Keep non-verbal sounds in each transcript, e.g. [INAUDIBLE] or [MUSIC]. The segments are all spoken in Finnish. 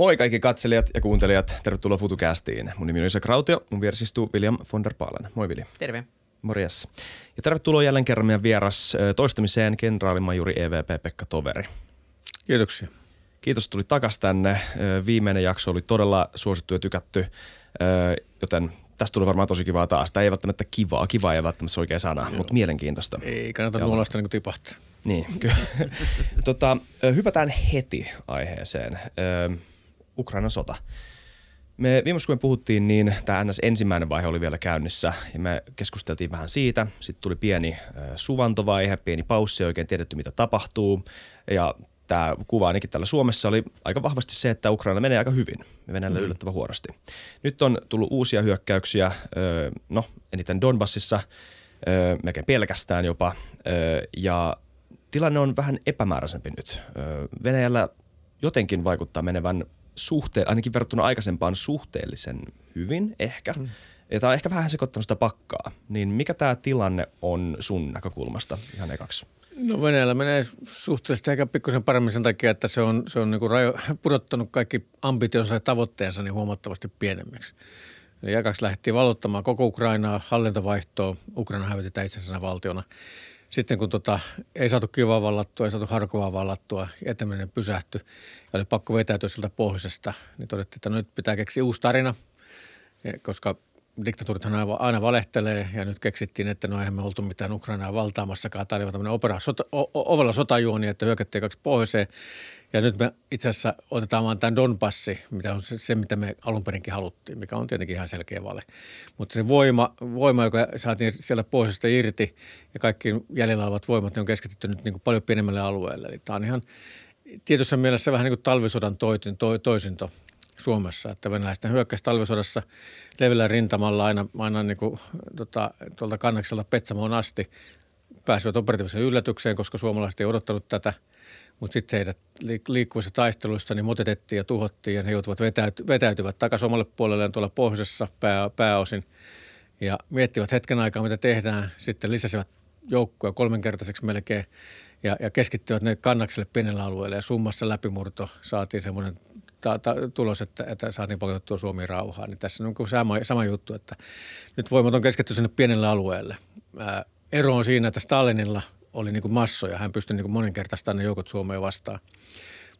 Moi kaikki katselijat ja kuuntelijat, tervetuloa FutuCastiin. Mun nimi on Isa Krautio, mun vieressä istuu William von der Paalen. Moi William. Terve. Morjes. Ja tervetuloa jälleen kerran meidän vieras toistamiseen kenraalimajuri EVP Pekka Toveri. Kiitoksia. Kiitos, tuli takas tänne. Viimeinen jakso oli todella suosittu ja tykätty, joten tästä tuli varmaan tosi kivaa taas. Tämä ei välttämättä kivaa, kivaa ei välttämättä se oikea sana, Joo. mutta mielenkiintoista. Ei kannata nuolasta niin tipahtaa. Niin, [LAUGHS] kyllä. tota, hypätään heti aiheeseen. Ukrainan sota. Me viimeksi kun me puhuttiin, niin tämä NS ensimmäinen vaihe oli vielä käynnissä ja me keskusteltiin vähän siitä. Sitten tuli pieni suvantovaihe, pieni paussi, ei oikein tiedetty mitä tapahtuu. Ja tämä kuva ainakin täällä Suomessa oli aika vahvasti se, että Ukraina menee aika hyvin. Venäjällä mm. yllättävän huonosti. Nyt on tullut uusia hyökkäyksiä, no eniten Donbassissa, melkein pelkästään jopa. Ja tilanne on vähän epämääräisempi nyt. Venäjällä jotenkin vaikuttaa menevän suhteen, ainakin verrattuna aikaisempaan suhteellisen hyvin ehkä. Mm. Ja tämä on ehkä vähän sekoittanut sitä pakkaa. Niin mikä tämä tilanne on sun näkökulmasta ihan ekaksi? No Venäjällä menee suhteellisesti ehkä pikkusen paremmin sen takia, että se on, se on niin kuin rajo, [LAUGHS] pudottanut kaikki ambitionsa ja tavoitteensa niin huomattavasti pienemmiksi. Eli jakaksi lähdettiin valottamaan koko Ukrainaa, hallintovaihtoa, Ukraina hävitetään itsensä valtiona. Sitten kun tota, ei saatu Kivaa vallattua, ei saatu Harkovaa vallattua, eteminen pysähtyi ja oli pakko vetäytyä sieltä pohjoisesta, niin todettiin, että no nyt pitää keksiä uusi tarina, koska diktatuurithan aina, aina valehtelee ja nyt keksittiin, että no eihän me oltu mitään Ukrainaa valtaamassakaan. Tämä oli tämmöinen opera, sota, o, ovella sotajuoni, että hyökättiin kaksi pohjoiseen. Ja nyt me itse asiassa otetaan vaan tämän Donbassi, mitä on se, se, mitä me alun perinkin haluttiin, mikä on tietenkin ihan selkeä vale. Mutta se voima, voima joka saatiin siellä pohjoisesta irti ja kaikki jäljellä olevat voimat, ne on keskitytty nyt niin kuin paljon pienemmälle alueelle. Eli tämä on ihan tietyssä mielessä vähän niin kuin talvisodan toitin, to, toisinto Suomessa, että venäläisten hyökkäsi talvisodassa leveällä rintamalla aina, aina niin kuin, tota, tuolta kannakselta Petsamoon asti pääsivät operatiiviseen yllätykseen, koska suomalaiset ei odottanut tätä. Mutta sitten heidät liikkuvissa taisteluissa niin motetettiin ja tuhottiin ja he joutuvat vetäyty, vetäytyvät takaisin omalle puolelleen tuolla pohjoisessa pää, pääosin ja miettivät hetken aikaa, mitä tehdään. Sitten lisäsivät joukkoja kolmenkertaiseksi melkein ja, ja keskittyvät ne kannakselle pienellä alueelle ja summassa läpimurto saatiin semmoinen ta, ta, tulos, että, että saatiin pakotettua Suomi rauhaa. Niin tässä on sama, sama juttu, että nyt voimat on keskitty sinne pienelle alueelle. Ää, ero on siinä, että Stalinilla oli niin kuin massoja. Hän pystyi niin kuin moninkertaistamaan ne joukot Suomeen vastaan.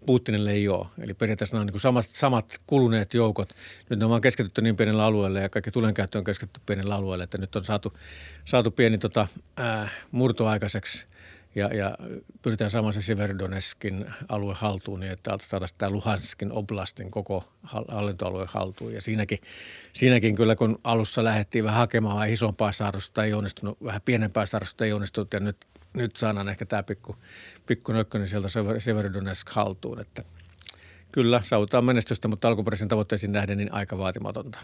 Putinille ei ole. Eli periaatteessa nämä on niin samat, samat kuluneet joukot. Nyt ne on vaan keskitytty niin pienellä alueella ja kaikki tulenkäyttö on keskitytty pienellä alueella, että nyt on saatu, saatu pieni tota, ää, murto aikaiseksi ja, ja pyritään saamaan se Severodoneskin alue haltuun niin, että saataisiin tämä Luhanskin oblastin koko hallintoalue haltuun. Ja siinäkin, siinäkin kyllä, kun alussa lähdettiin vähän hakemaan vähän isompaa saarusta, ei onnistunut, vähän pienempää saarusta ei onnistunut ja nyt, nyt saadaan ehkä tämä pikku, pikku nökkönen sieltä Severodonesk haltuun, että kyllä saavutaan menestystä, mutta alkuperäisen tavoitteisiin nähden niin aika vaatimatonta.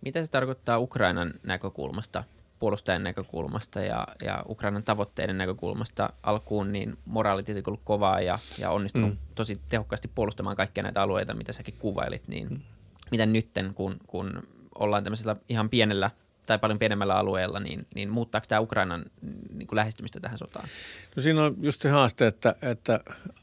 Mitä se tarkoittaa Ukrainan näkökulmasta – puolustajan näkökulmasta ja, ja Ukrainan tavoitteiden näkökulmasta alkuun, niin moraali tietenkin ollut kovaa ja, ja onnistunut mm. tosi tehokkaasti puolustamaan kaikkia näitä alueita, mitä säkin kuvailit, niin mm. miten nytten, kun, kun ollaan tämmöisellä ihan pienellä tai paljon pienemmällä alueella, niin, niin muuttaako tämä Ukrainan niin kuin lähestymistä tähän sotaan? No siinä on just se haaste, että, että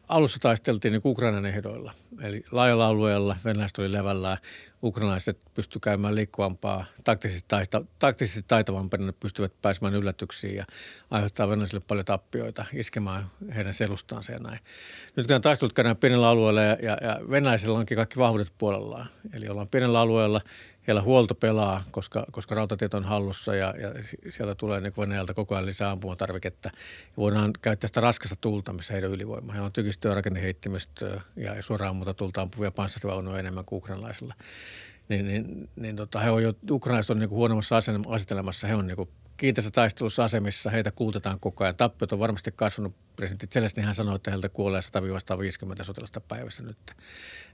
alussa taisteltiin niin Ukrainan ehdoilla. Eli laajalla alueella venäläiset oli levällään, ukrainalaiset pystyivät käymään liikkuvampaa, taktisesti, taita, taktisesti taitavampana, ne pystyvät pääsemään yllätyksiin ja aiheuttaa venäläisille paljon tappioita, iskemään heidän selustaansa ja näin. Nyt kun taistelut käydään pienellä alueella ja, ja, ja venäläisillä onkin kaikki vahvuudet puolellaan. Eli ollaan pienellä alueella – heillä huolto pelaa, koska, koska rautatiet on hallussa ja, ja sieltä tulee niin Venäjältä koko ajan lisää ampumatarviketta. Ja voidaan käyttää sitä raskasta tulta, missä heidän ylivoima. Heillä on tykistöä, rakenneheittimistöä ja suoraan ammuta tulta ampuvia panssarivaunuja enemmän kuin ukrainalaisilla. Niin, niin, niin tota, he on jo, ukrainalaiset on niin kuin huonommassa asetelmassa. He on niin kuin kiinteässä taistelussa asemissa, heitä kuutetaan koko ajan. Tappiot on varmasti kasvanut. Presidentti Zelensky hän sanoi, että heiltä kuolee 100-150 sotilasta päivässä nyt.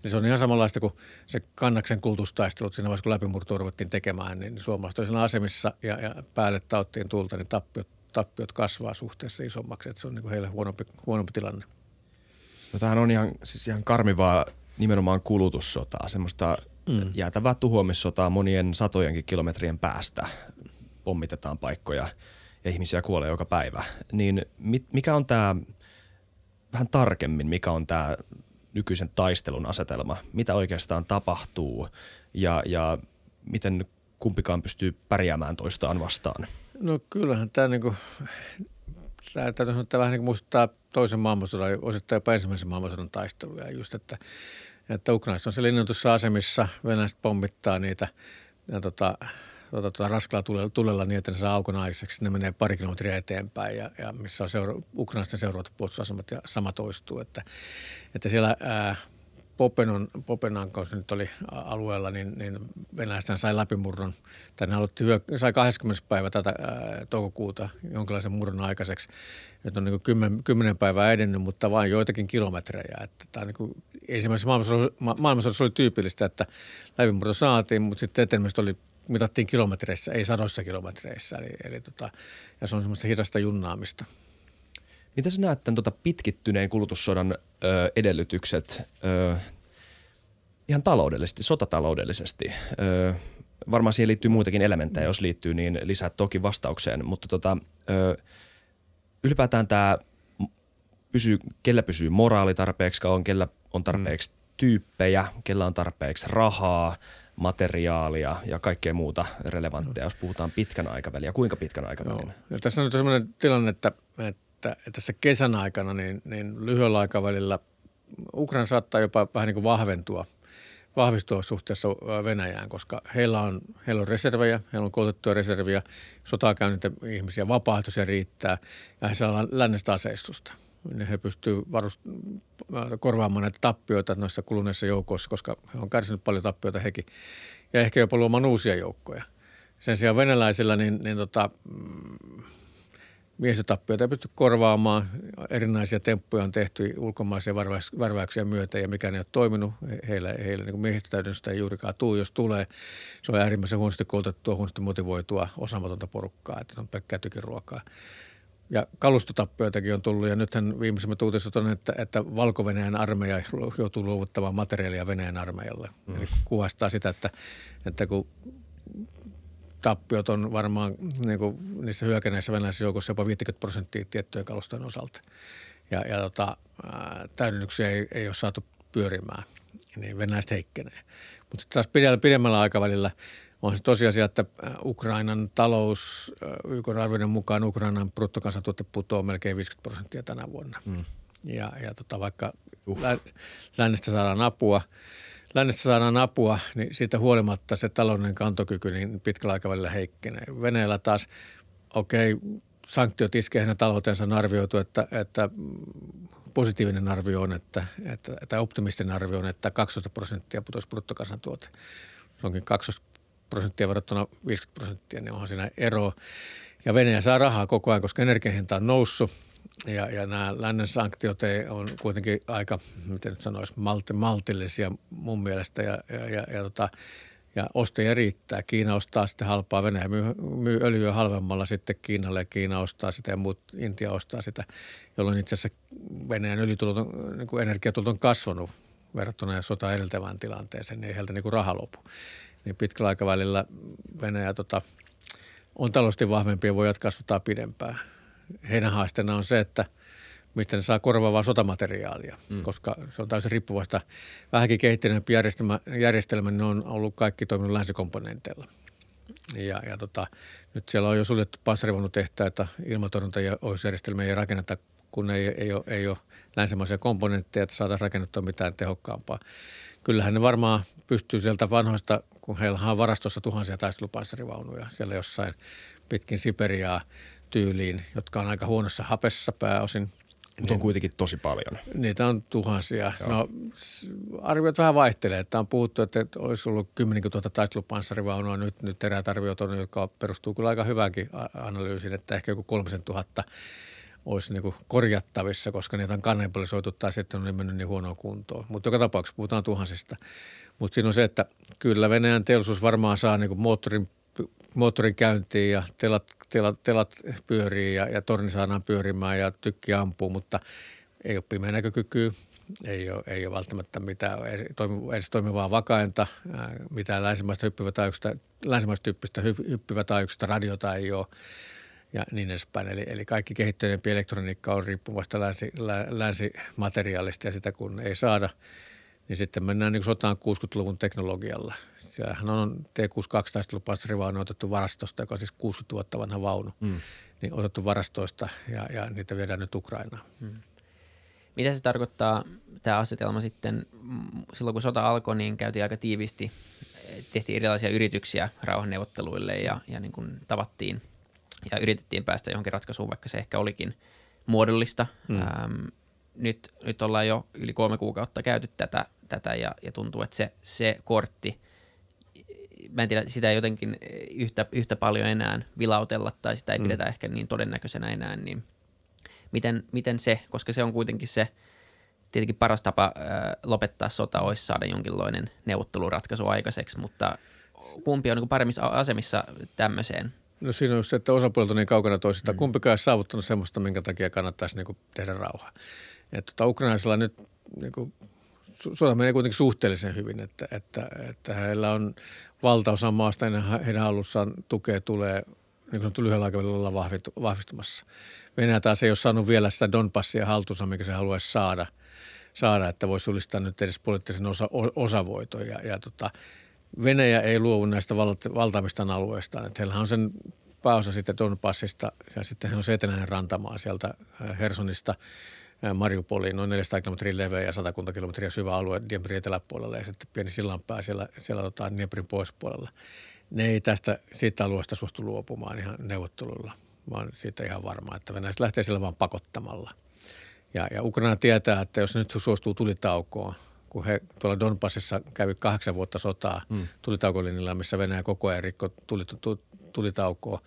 Eli se on ihan samanlaista kuin se kannaksen kultustaistelut siinä vaiheessa, kun läpimurtoa ruvettiin tekemään, niin suomalaiset oli asemissa ja, ja päälle tauttiin tulta, niin tappiot, tappiot kasvaa suhteessa isommaksi. Että se on niin heille huonompi, huonompi tilanne. No tämähän on ihan, siis ihan karmivaa nimenomaan kulutussotaa, semmoista mm. jäätävää tuhoamissotaa monien satojenkin kilometrien päästä pommitetaan paikkoja ja ihmisiä kuolee joka päivä. Niin mit, mikä on tämä, vähän tarkemmin, mikä on tämä nykyisen taistelun asetelma? Mitä oikeastaan tapahtuu ja, ja miten kumpikaan pystyy pärjäämään toistaan vastaan? No kyllähän tämä niinku, tämä, tämä, tämä vähän niin muistuttaa toisen maailmansodan, osittain jopa ensimmäisen maailmansodan taisteluja. Just, että, että Ukrainassa on se linnoitussa asemissa, venäläiset pommittaa niitä ja tota, tota, tota, raskaalla tulella, tulella niin, että ne saa aukon aikaiseksi. Ne menee pari kilometriä eteenpäin ja, ja missä on seura- ukrainaisten seuraavat puolustusasemat ja sama toistuu. Että, että siellä ää, Popenon, Popenankaus nyt oli alueella, niin, niin venäläisten sai läpimurron. Tänne haluttiin hyö, sai 20. päivä tätä ää, toukokuuta jonkinlaisen murron aikaiseksi. Nyt on niin kuin 10, 10 päivää edennyt, mutta vain joitakin kilometrejä. Että tämä niin kuin, ensimmäisessä maailmansodassa, maailmansodassa oli tyypillistä, että läpimurto saatiin, mutta sitten etenemistä oli mitattiin kilometreissä, ei sadoissa kilometreissä. Eli, eli tota, ja se on semmoista hidasta junnaamista. Mitä sä näet tämän tota pitkittyneen kulutussodan ö, edellytykset ö, ihan taloudellisesti, sotataloudellisesti? Ö, varmaan siihen liittyy muitakin elementtejä, jos liittyy, niin lisää toki vastaukseen. Mutta tota, ö, ylipäätään tämä pysyy, kellä pysyy moraali tarpeeksi kauan, kellä on tarpeeksi mm. tyyppejä, kellä on tarpeeksi rahaa, materiaalia ja kaikkea muuta relevanttia, jos puhutaan pitkän aikavälin kuinka pitkän aikavälin? Joo. Ja tässä on nyt sellainen tilanne, että, että että, tässä kesän aikana niin, niin lyhyellä aikavälillä Ukraina saattaa jopa vähän niin kuin vahventua, vahvistua suhteessa Venäjään, koska heillä on, heillä on reservejä, heillä on koulutettuja reserviä, sotaa käynyt ihmisiä, vapaaehtoisia riittää ja he saavat lännestä aseistusta. He pystyvät varust- korvaamaan näitä tappioita noissa kuluneissa joukoissa, koska he on kärsinyt paljon tappioita hekin ja ehkä jopa luomaan uusia joukkoja. Sen sijaan venäläisillä niin, niin tota, miehistötappioita ei pysty korvaamaan. Erinäisiä temppuja on tehty ulkomaisia värväyksiä myötä ja mikä ei ole toiminut. Heillä, heillä niin miehistötäydennystä ei juurikaan tuu, jos tulee. Se on äärimmäisen huonosti koulutettua, huonosti motivoitua, osaamatonta porukkaa, että on pelkkää tykiruokaa. Ja kalustotappioitakin on tullut ja nythän viimeisimmät uutiset on, että, että valko armeija joutuu luovuttamaan materiaalia Venäjän armeijalle. Mm. Eli kuvastaa sitä, että, että kun tappiot on varmaan niin kuin niissä hyökäneissä venäläisissä joukossa jopa 50 prosenttia tiettyjen kalustojen osalta. Ja, ja tota, täydennyksiä ei, ei ole saatu pyörimään, niin venäläiset heikkenee. Mutta taas pidemmällä, pidemmällä aikavälillä on se tosiasia, että Ukrainan talous, YK arvioiden mukaan Ukrainan bruttokansantuote putoaa melkein 50 prosenttia tänä vuonna. Mm. Ja, ja tota, vaikka lä- lännestä saadaan apua – lännestä saadaan apua, niin siitä huolimatta se taloudellinen kantokyky niin pitkällä aikavälillä heikkenee. Venäjällä taas, okei, okay, sanktiot iskee hänen taloutensa on arvioitu, että, että positiivinen arvio on, että, että, että optimistinen arvio on, että 12 prosenttia putoisi bruttokansantuote. Se onkin 12 prosenttia verrattuna 50 prosenttia, niin onhan siinä ero. Ja Venäjä saa rahaa koko ajan, koska energiahinta on noussut – ja, ja nämä lännen sanktiot on kuitenkin aika, miten nyt sanoisi, malti, maltillisia mun mielestä ja, ja, ja, ja, tota, ja ostajia riittää. Kiina ostaa sitten halpaa, Venäjä myy, myy öljyä halvemmalla sitten Kiinalle ja Kiina ostaa sitä ja muut Intia ostaa sitä, jolloin itse asiassa Venäjän öljytulot on, niin kuin energiatulot on kasvanut verrattuna sota edeltävään tilanteeseen, niin ei heiltä niin kuin raha lopu. Niin pitkällä aikavälillä Venäjä tota, on taloudellisesti vahvempi ja voi jatkaa sotaa pidempään heidän haasteena on se, että mistä ne saa korvaavaa sotamateriaalia, mm. koska se on täysin riippuvasta. Vähänkin kehittyneempi järjestelmä, järjestelmä niin on ollut kaikki toiminut länsikomponenteilla. Ja, ja tota, nyt siellä on jo suljettu panssarivaunutehtaita, ilmatorjunta- ja ohjausjärjestelmiä ei rakenneta, kun ei, ei, ole, ei ole länsimaisia komponentteja, että saataisiin rakennettua mitään tehokkaampaa. Kyllähän ne varmaan pystyy sieltä vanhoista, kun heillä on varastossa tuhansia taistelupanssarivaunuja siellä jossain pitkin Siperiaa tyyliin, jotka on aika huonossa hapessa pääosin. Mutta niin, on kuitenkin tosi paljon. Niitä on tuhansia. Joo. No arviot vähän vaihtelee. Että on puhuttu, että olisi ollut 10 000 taistelupanssarivaunua. Nyt, nyt eräät arviot on, jotka perustuu kyllä aika hyväänkin analyysiin, että ehkä joku 3000 olisi niin korjattavissa, koska niitä on kannibalisoitu tai sitten on mennyt niin huonoa kuntoon. Mutta joka tapauksessa puhutaan tuhansista. Mutta siinä on se, että kyllä Venäjän teollisuus varmaan saa niin moottorin moottorin käyntiin ja telat, telat, telat pyörii ja, ja torni saadaan pyörimään ja tykki ampuu, mutta ei ole pimeä näkökykyä, ei ole, ei ole välttämättä mitään edes toimivaa vakainta, mitään länsimaista hyppivää länsimaista tyyppistä hyppivää taajuuksista radiota ei ole. ja niin edespäin. Eli, eli kaikki kehittyneempi elektroniikka on riippuvasta länsi, lä, länsimateriaalista ja sitä kun ei saada, niin sitten mennään niin sotaan 60-luvun teknologialla. Sehän on T-62 taistelupasteri on otettu varastosta, joka on siis 60 vuotta vanha vaunu, mm. niin otettu varastoista ja, ja niitä viedään nyt Ukrainaan. Mm. Mitä se tarkoittaa tämä asetelma sitten, silloin kun sota alkoi, niin käytiin aika tiivisti, tehtiin erilaisia yrityksiä rauhanneuvotteluille ja, ja niin kuin tavattiin ja yritettiin päästä johonkin ratkaisuun, vaikka se ehkä olikin muodollista. Mm. Ähm, nyt, nyt ollaan jo yli kolme kuukautta käyty tätä, tätä ja, ja tuntuu, että se, se kortti, mä en tiedä, sitä ei jotenkin yhtä, yhtä paljon enää vilautella tai sitä ei mm. pidetä ehkä niin todennäköisenä enää, niin miten, miten se, koska se on kuitenkin se tietenkin paras tapa äh, lopettaa sota olisi saada jonkinlainen neuvotteluratkaisu aikaiseksi, mutta kumpi on niin paremmissa asemissa tämmöiseen? No siinä on just se, että osapuolet on niin kaukana toisistaan. Mm. Kumpikaan ei saavuttanut semmoista, minkä takia kannattaisi niin tehdä rauhaa. Että tota, ukrainaisilla nyt niin kuin, sota menee kuitenkin suhteellisen hyvin, että, että, että heillä on valtaosa maasta ennen heidän hallussaan tukea tulee niin kuin lyhyellä aikavälillä vahvistumassa. Venäjä taas ei ole saanut vielä sitä Donbassia haltuunsa, mikä se haluaisi saada, saada että voisi sulistaa nyt edes poliittisen osa, osavoiton. Ja, ja tota, Venäjä ei luovu näistä valtaamista alueistaan. Että heillä on sen pääosa sitten Donbassista ja sitten on se eteläinen rantamaa sieltä äh, Hersonista Mariupoliin, noin 400 kilometriä leveä ja 100 kilometriä syvä alue Dnieprin eteläpuolella ja sitten pieni sillanpää siellä, siellä tota Dnieprin pohjoispuolella. Ne ei tästä siitä alueesta suostu luopumaan ihan neuvottelulla, vaan siitä ihan varmaa, että Venäjä lähtee siellä vaan pakottamalla. Ja, ja Ukraina tietää, että jos nyt suostuu tulitaukoon, kun he tuolla Donbassissa kävi kahdeksan vuotta sotaa mm. tulitaukolinjalla, missä Venäjä koko ajan rikko tuli, tulitaukoa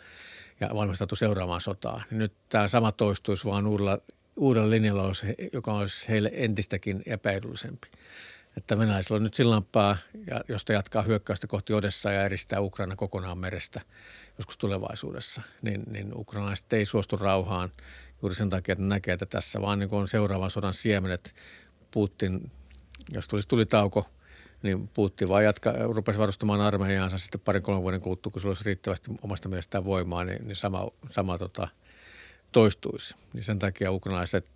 ja valmistautui seuraavaan sotaan. Niin nyt tämä sama toistuisi vaan uudella, uudella linjalla, joka olisi heille entistäkin epäedullisempi. Että venäläisillä on nyt sillanpää, ja josta jatkaa hyökkäystä kohti Odessa ja eristää Ukraina kokonaan merestä joskus tulevaisuudessa, niin, niin ukrainalaiset ei suostu rauhaan juuri sen takia, että näkee, että tässä vaan niin on seuraavan sodan siemenet. Putin, jos tulisi tulitauko, niin Putin vaan jatka, rupesi varustamaan armeijaansa sitten parin kolmen vuoden kuluttua, kun se olisi riittävästi omasta mielestään voimaa, niin, niin sama, sama tota, toistuisi. Niin sen takia ukrainalaiset,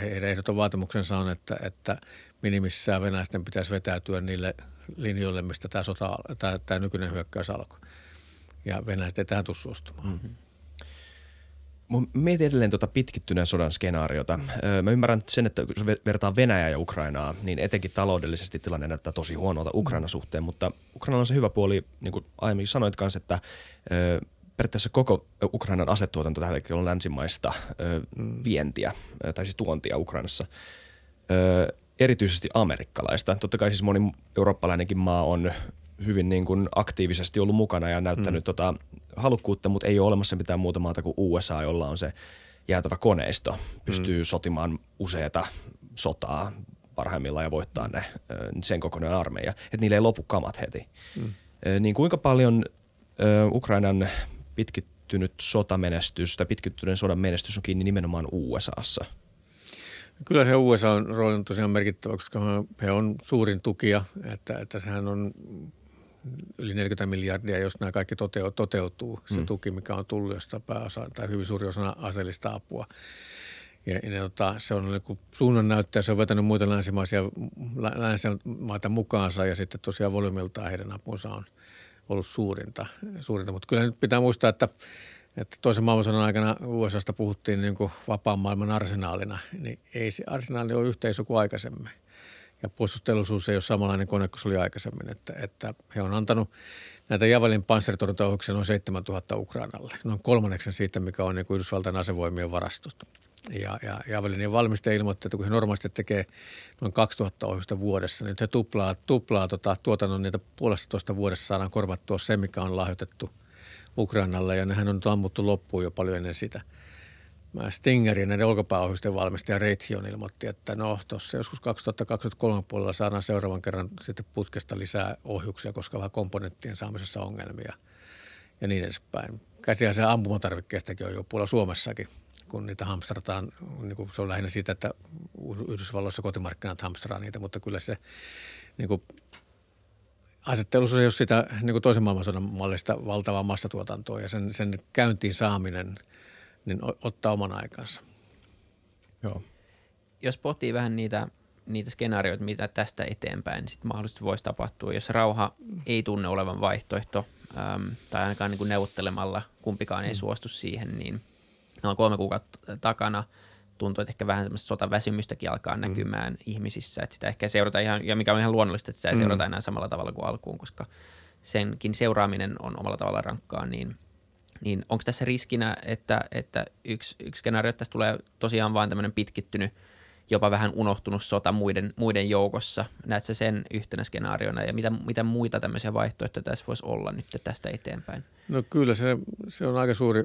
heidän ehdoton vaatimuksensa on, että, että minimissään venäläisten pitäisi vetäytyä niille linjoille, mistä tämä, sota, tämä, tämä nykyinen hyökkäys alkoi. Ja venäläiset ei tähän suostumaan. Mm-hmm. Mietin edelleen tuota pitkittyneen sodan skenaariota. Mä ymmärrän sen, että jos vertaa Venäjää ja Ukrainaa, niin etenkin taloudellisesti tilanne näyttää tosi huonolta Ukrainan suhteen, mutta Ukraina on se hyvä puoli, niin kuin aiemmin sanoit kanssa, että periaatteessa koko Ukrainan asetuotanto tällä hetkellä on länsimaista vientiä, tai siis tuontia Ukrainassa. Erityisesti amerikkalaista. Totta kai siis moni eurooppalainenkin maa on hyvin niin kuin aktiivisesti ollut mukana ja näyttänyt mm. tota halukkuutta, mutta ei ole olemassa mitään muuta maata kuin USA, jolla on se jäätävä koneisto. Pystyy mm. sotimaan useita sotaa parhaimmillaan ja voittaa ne, sen kokoinen armeija. Että niille ei lopu kamat heti. Mm. Niin kuinka paljon Ukrainan pitkittynyt sotamenestys tai pitkittyneen sodan menestys on kiinni nimenomaan USAssa? Kyllä se USA on rooli on tosiaan merkittävä, koska he on suurin tukija, että, että sehän on yli 40 miljardia, jos nämä kaikki toteutuu, se mm. tuki, mikä on tullut, josta pääosa tai hyvin suuri osa aseellista apua. Ja, ja tota, se on niin suunnan näyttäjä, se on vetänyt muita länsimaisia länsimaita mukaansa ja sitten tosiaan volyymiltaan heidän apunsa on ollut suurinta. suurinta. Mutta kyllä nyt pitää muistaa, että, että toisen maailmansodan aikana USAsta puhuttiin niin kuin vapaan maailman arsenaalina, niin ei se arsenaali ole yhteisö kuin aikaisemmin ja puolustusteollisuus ei ole samanlainen kone kuin se oli aikaisemmin. Että, että he on antanut näitä Javelin panssaritorjuntaohjuksia noin 7000 Ukrainalle, noin kolmanneksen siitä, mikä on niin kuin Yhdysvaltain asevoimien varastot. Ja, ja Javelinin valmistaja ilmoitti, että kun he normaalisti tekee noin 2000 ohjusta vuodessa, niin he tuplaa, tuplaa tota, tuotannon niitä puolestatoista vuodessa saadaan korvattua se, mikä on lahjoitettu Ukrainalle. Ja nehän on ammuttu loppuun jo paljon ennen sitä – Stingerin näiden olkapääohjusten valmistaja Raytheon ilmoitti, että no tuossa joskus 2023 puolella saadaan seuraavan kerran sitten putkesta lisää ohjuksia, koska vähän komponenttien saamisessa ongelmia ja niin edespäin. Käsiä se ampumatarvikkeestakin on jo puolella Suomessakin, kun niitä hamstrataan. Niin kuin se on lähinnä siitä, että Yhdysvalloissa kotimarkkinat hamstraa niitä, mutta kyllä se niin kuin asettelussa jos sitä niin kuin toisen maailmansodan mallista valtavaa massatuotantoa ja sen, sen käyntiin saaminen niin ottaa oman aikansa. Joo. Jos pohtii vähän niitä, niitä skenaarioita, mitä tästä eteenpäin niin sitten mahdollisesti voisi tapahtua, jos rauha ei tunne olevan vaihtoehto äm, tai ainakaan niin kuin neuvottelemalla kumpikaan ei mm. suostu siihen, niin noin kolme kuukautta takana – tuntuu, että ehkä vähän semmoista sotaväsymystäkin alkaa näkymään mm. ihmisissä, että sitä ehkä seurataan ihan, ja mikä on ihan luonnollista, että sitä ei mm. seurata enää samalla tavalla kuin alkuun, koska senkin seuraaminen on omalla tavalla rankkaa, niin, niin onko tässä riskinä, että, että yksi, yksi skenaario, että tässä tulee tosiaan vain tämmöinen pitkittynyt, jopa vähän unohtunut sota muiden, muiden joukossa. Näetkö sen yhtenä skenaariona ja mitä, mitä muita tämmöisiä vaihtoehtoja tässä voisi olla nyt tästä eteenpäin? No kyllä se, se on aika suuri,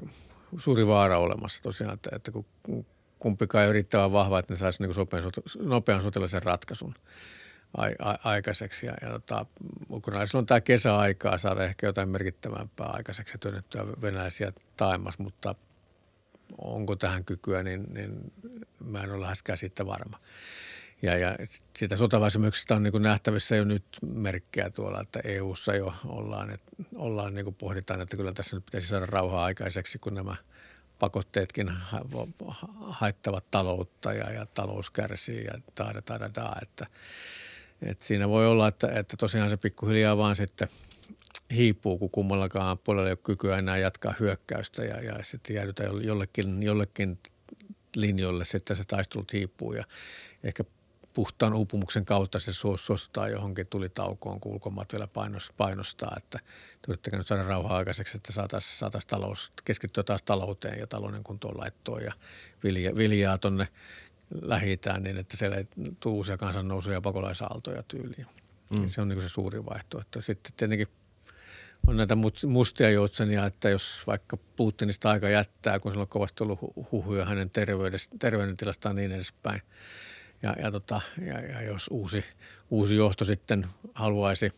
suuri vaara olemassa tosiaan, että, että kun kumpikaan ei ole riittävän vahva, että ne saisi niin sopean, nopean sotilaisen ratkaisun aikaiseksi. Ja, ja tota, ukrainaisilla on tämä kesäaikaa saada ehkä jotain merkittävämpää aikaiseksi työnnettyä venäläisiä taimas, mutta onko tähän kykyä, niin, niin mä en ole läheskään siitä varma. Ja, ja siitä sotaväsymyksestä on niin kuin nähtävissä jo nyt merkkejä tuolla, että EU-ssa jo ollaan, että ollaan niin kuin pohditaan, että kyllä tässä nyt pitäisi saada rauhaa aikaiseksi, kun nämä – pakotteetkin haittavat taloutta ja, ja talous kärsii ja taida, taida, taida, että, että siinä voi olla, että, että tosiaan se pikkuhiljaa vaan sitten hiipuu, kun kummallakaan puolella ei ole kykyä enää jatkaa hyökkäystä ja, ja sitten jäädytään jollekin, jollekin linjoille, sitten se taistelut hiipuu ja ehkä puhtaan uupumuksen kautta se suostutaan johonkin tulitaukoon, kun ulkomaat vielä painostaa, että yrittäkää nyt saada rauhaa aikaiseksi, että saataisiin saatais talous, keskittyä taas talouteen ja talouden kuntoon laittoon ja vilja, viljaa tuonne lähitään niin, että siellä ei tule uusia kansannousuja ja pakolaisaaltoja tyyliin. Mm. Se on niin se suuri vaihtoehto. Sitten tietenkin on näitä mustia joutsenia, että jos vaikka Putinista aika jättää, kun sillä on kovasti ollut huhuja hänen terveydentilastaan niin edespäin – ja, ja, tota, ja, ja jos uusi, uusi johto sitten haluaisi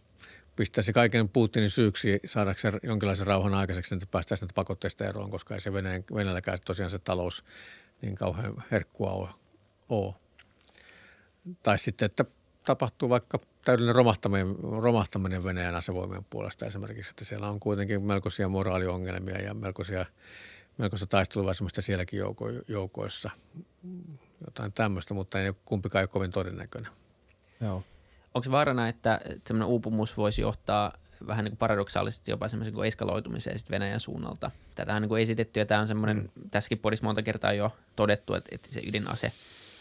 pistää se kaiken Putinin syyksi saadakseen jonkinlaisen rauhan aikaiseksi, että päästäisiin näitä pakotteista eroon, koska ei se Venäjän, Venäjälläkään tosiaan se talous niin kauhean herkkua ole. Tai sitten, että tapahtuu vaikka täydellinen romahtaminen, romahtaminen Venäjän asevoimien puolesta esimerkiksi, että siellä on kuitenkin melkoisia moraaliongelmia ja melkoisia, melkoista taisteluvaisemista sielläkin jouko, joukoissa jotain tämmöistä, mutta ei kumpikaan ole kovin todennäköinen. Joo. Onko vaarana, että semmoinen uupumus voisi johtaa vähän niin kuin paradoksaalisesti jopa semmoisen kuin eskaloitumiseen sitten Venäjän suunnalta? Tätä on niin kuin esitetty ja tämä on semmoinen, mm. tässäkin podissa monta kertaa jo todettu, että, että se ydinase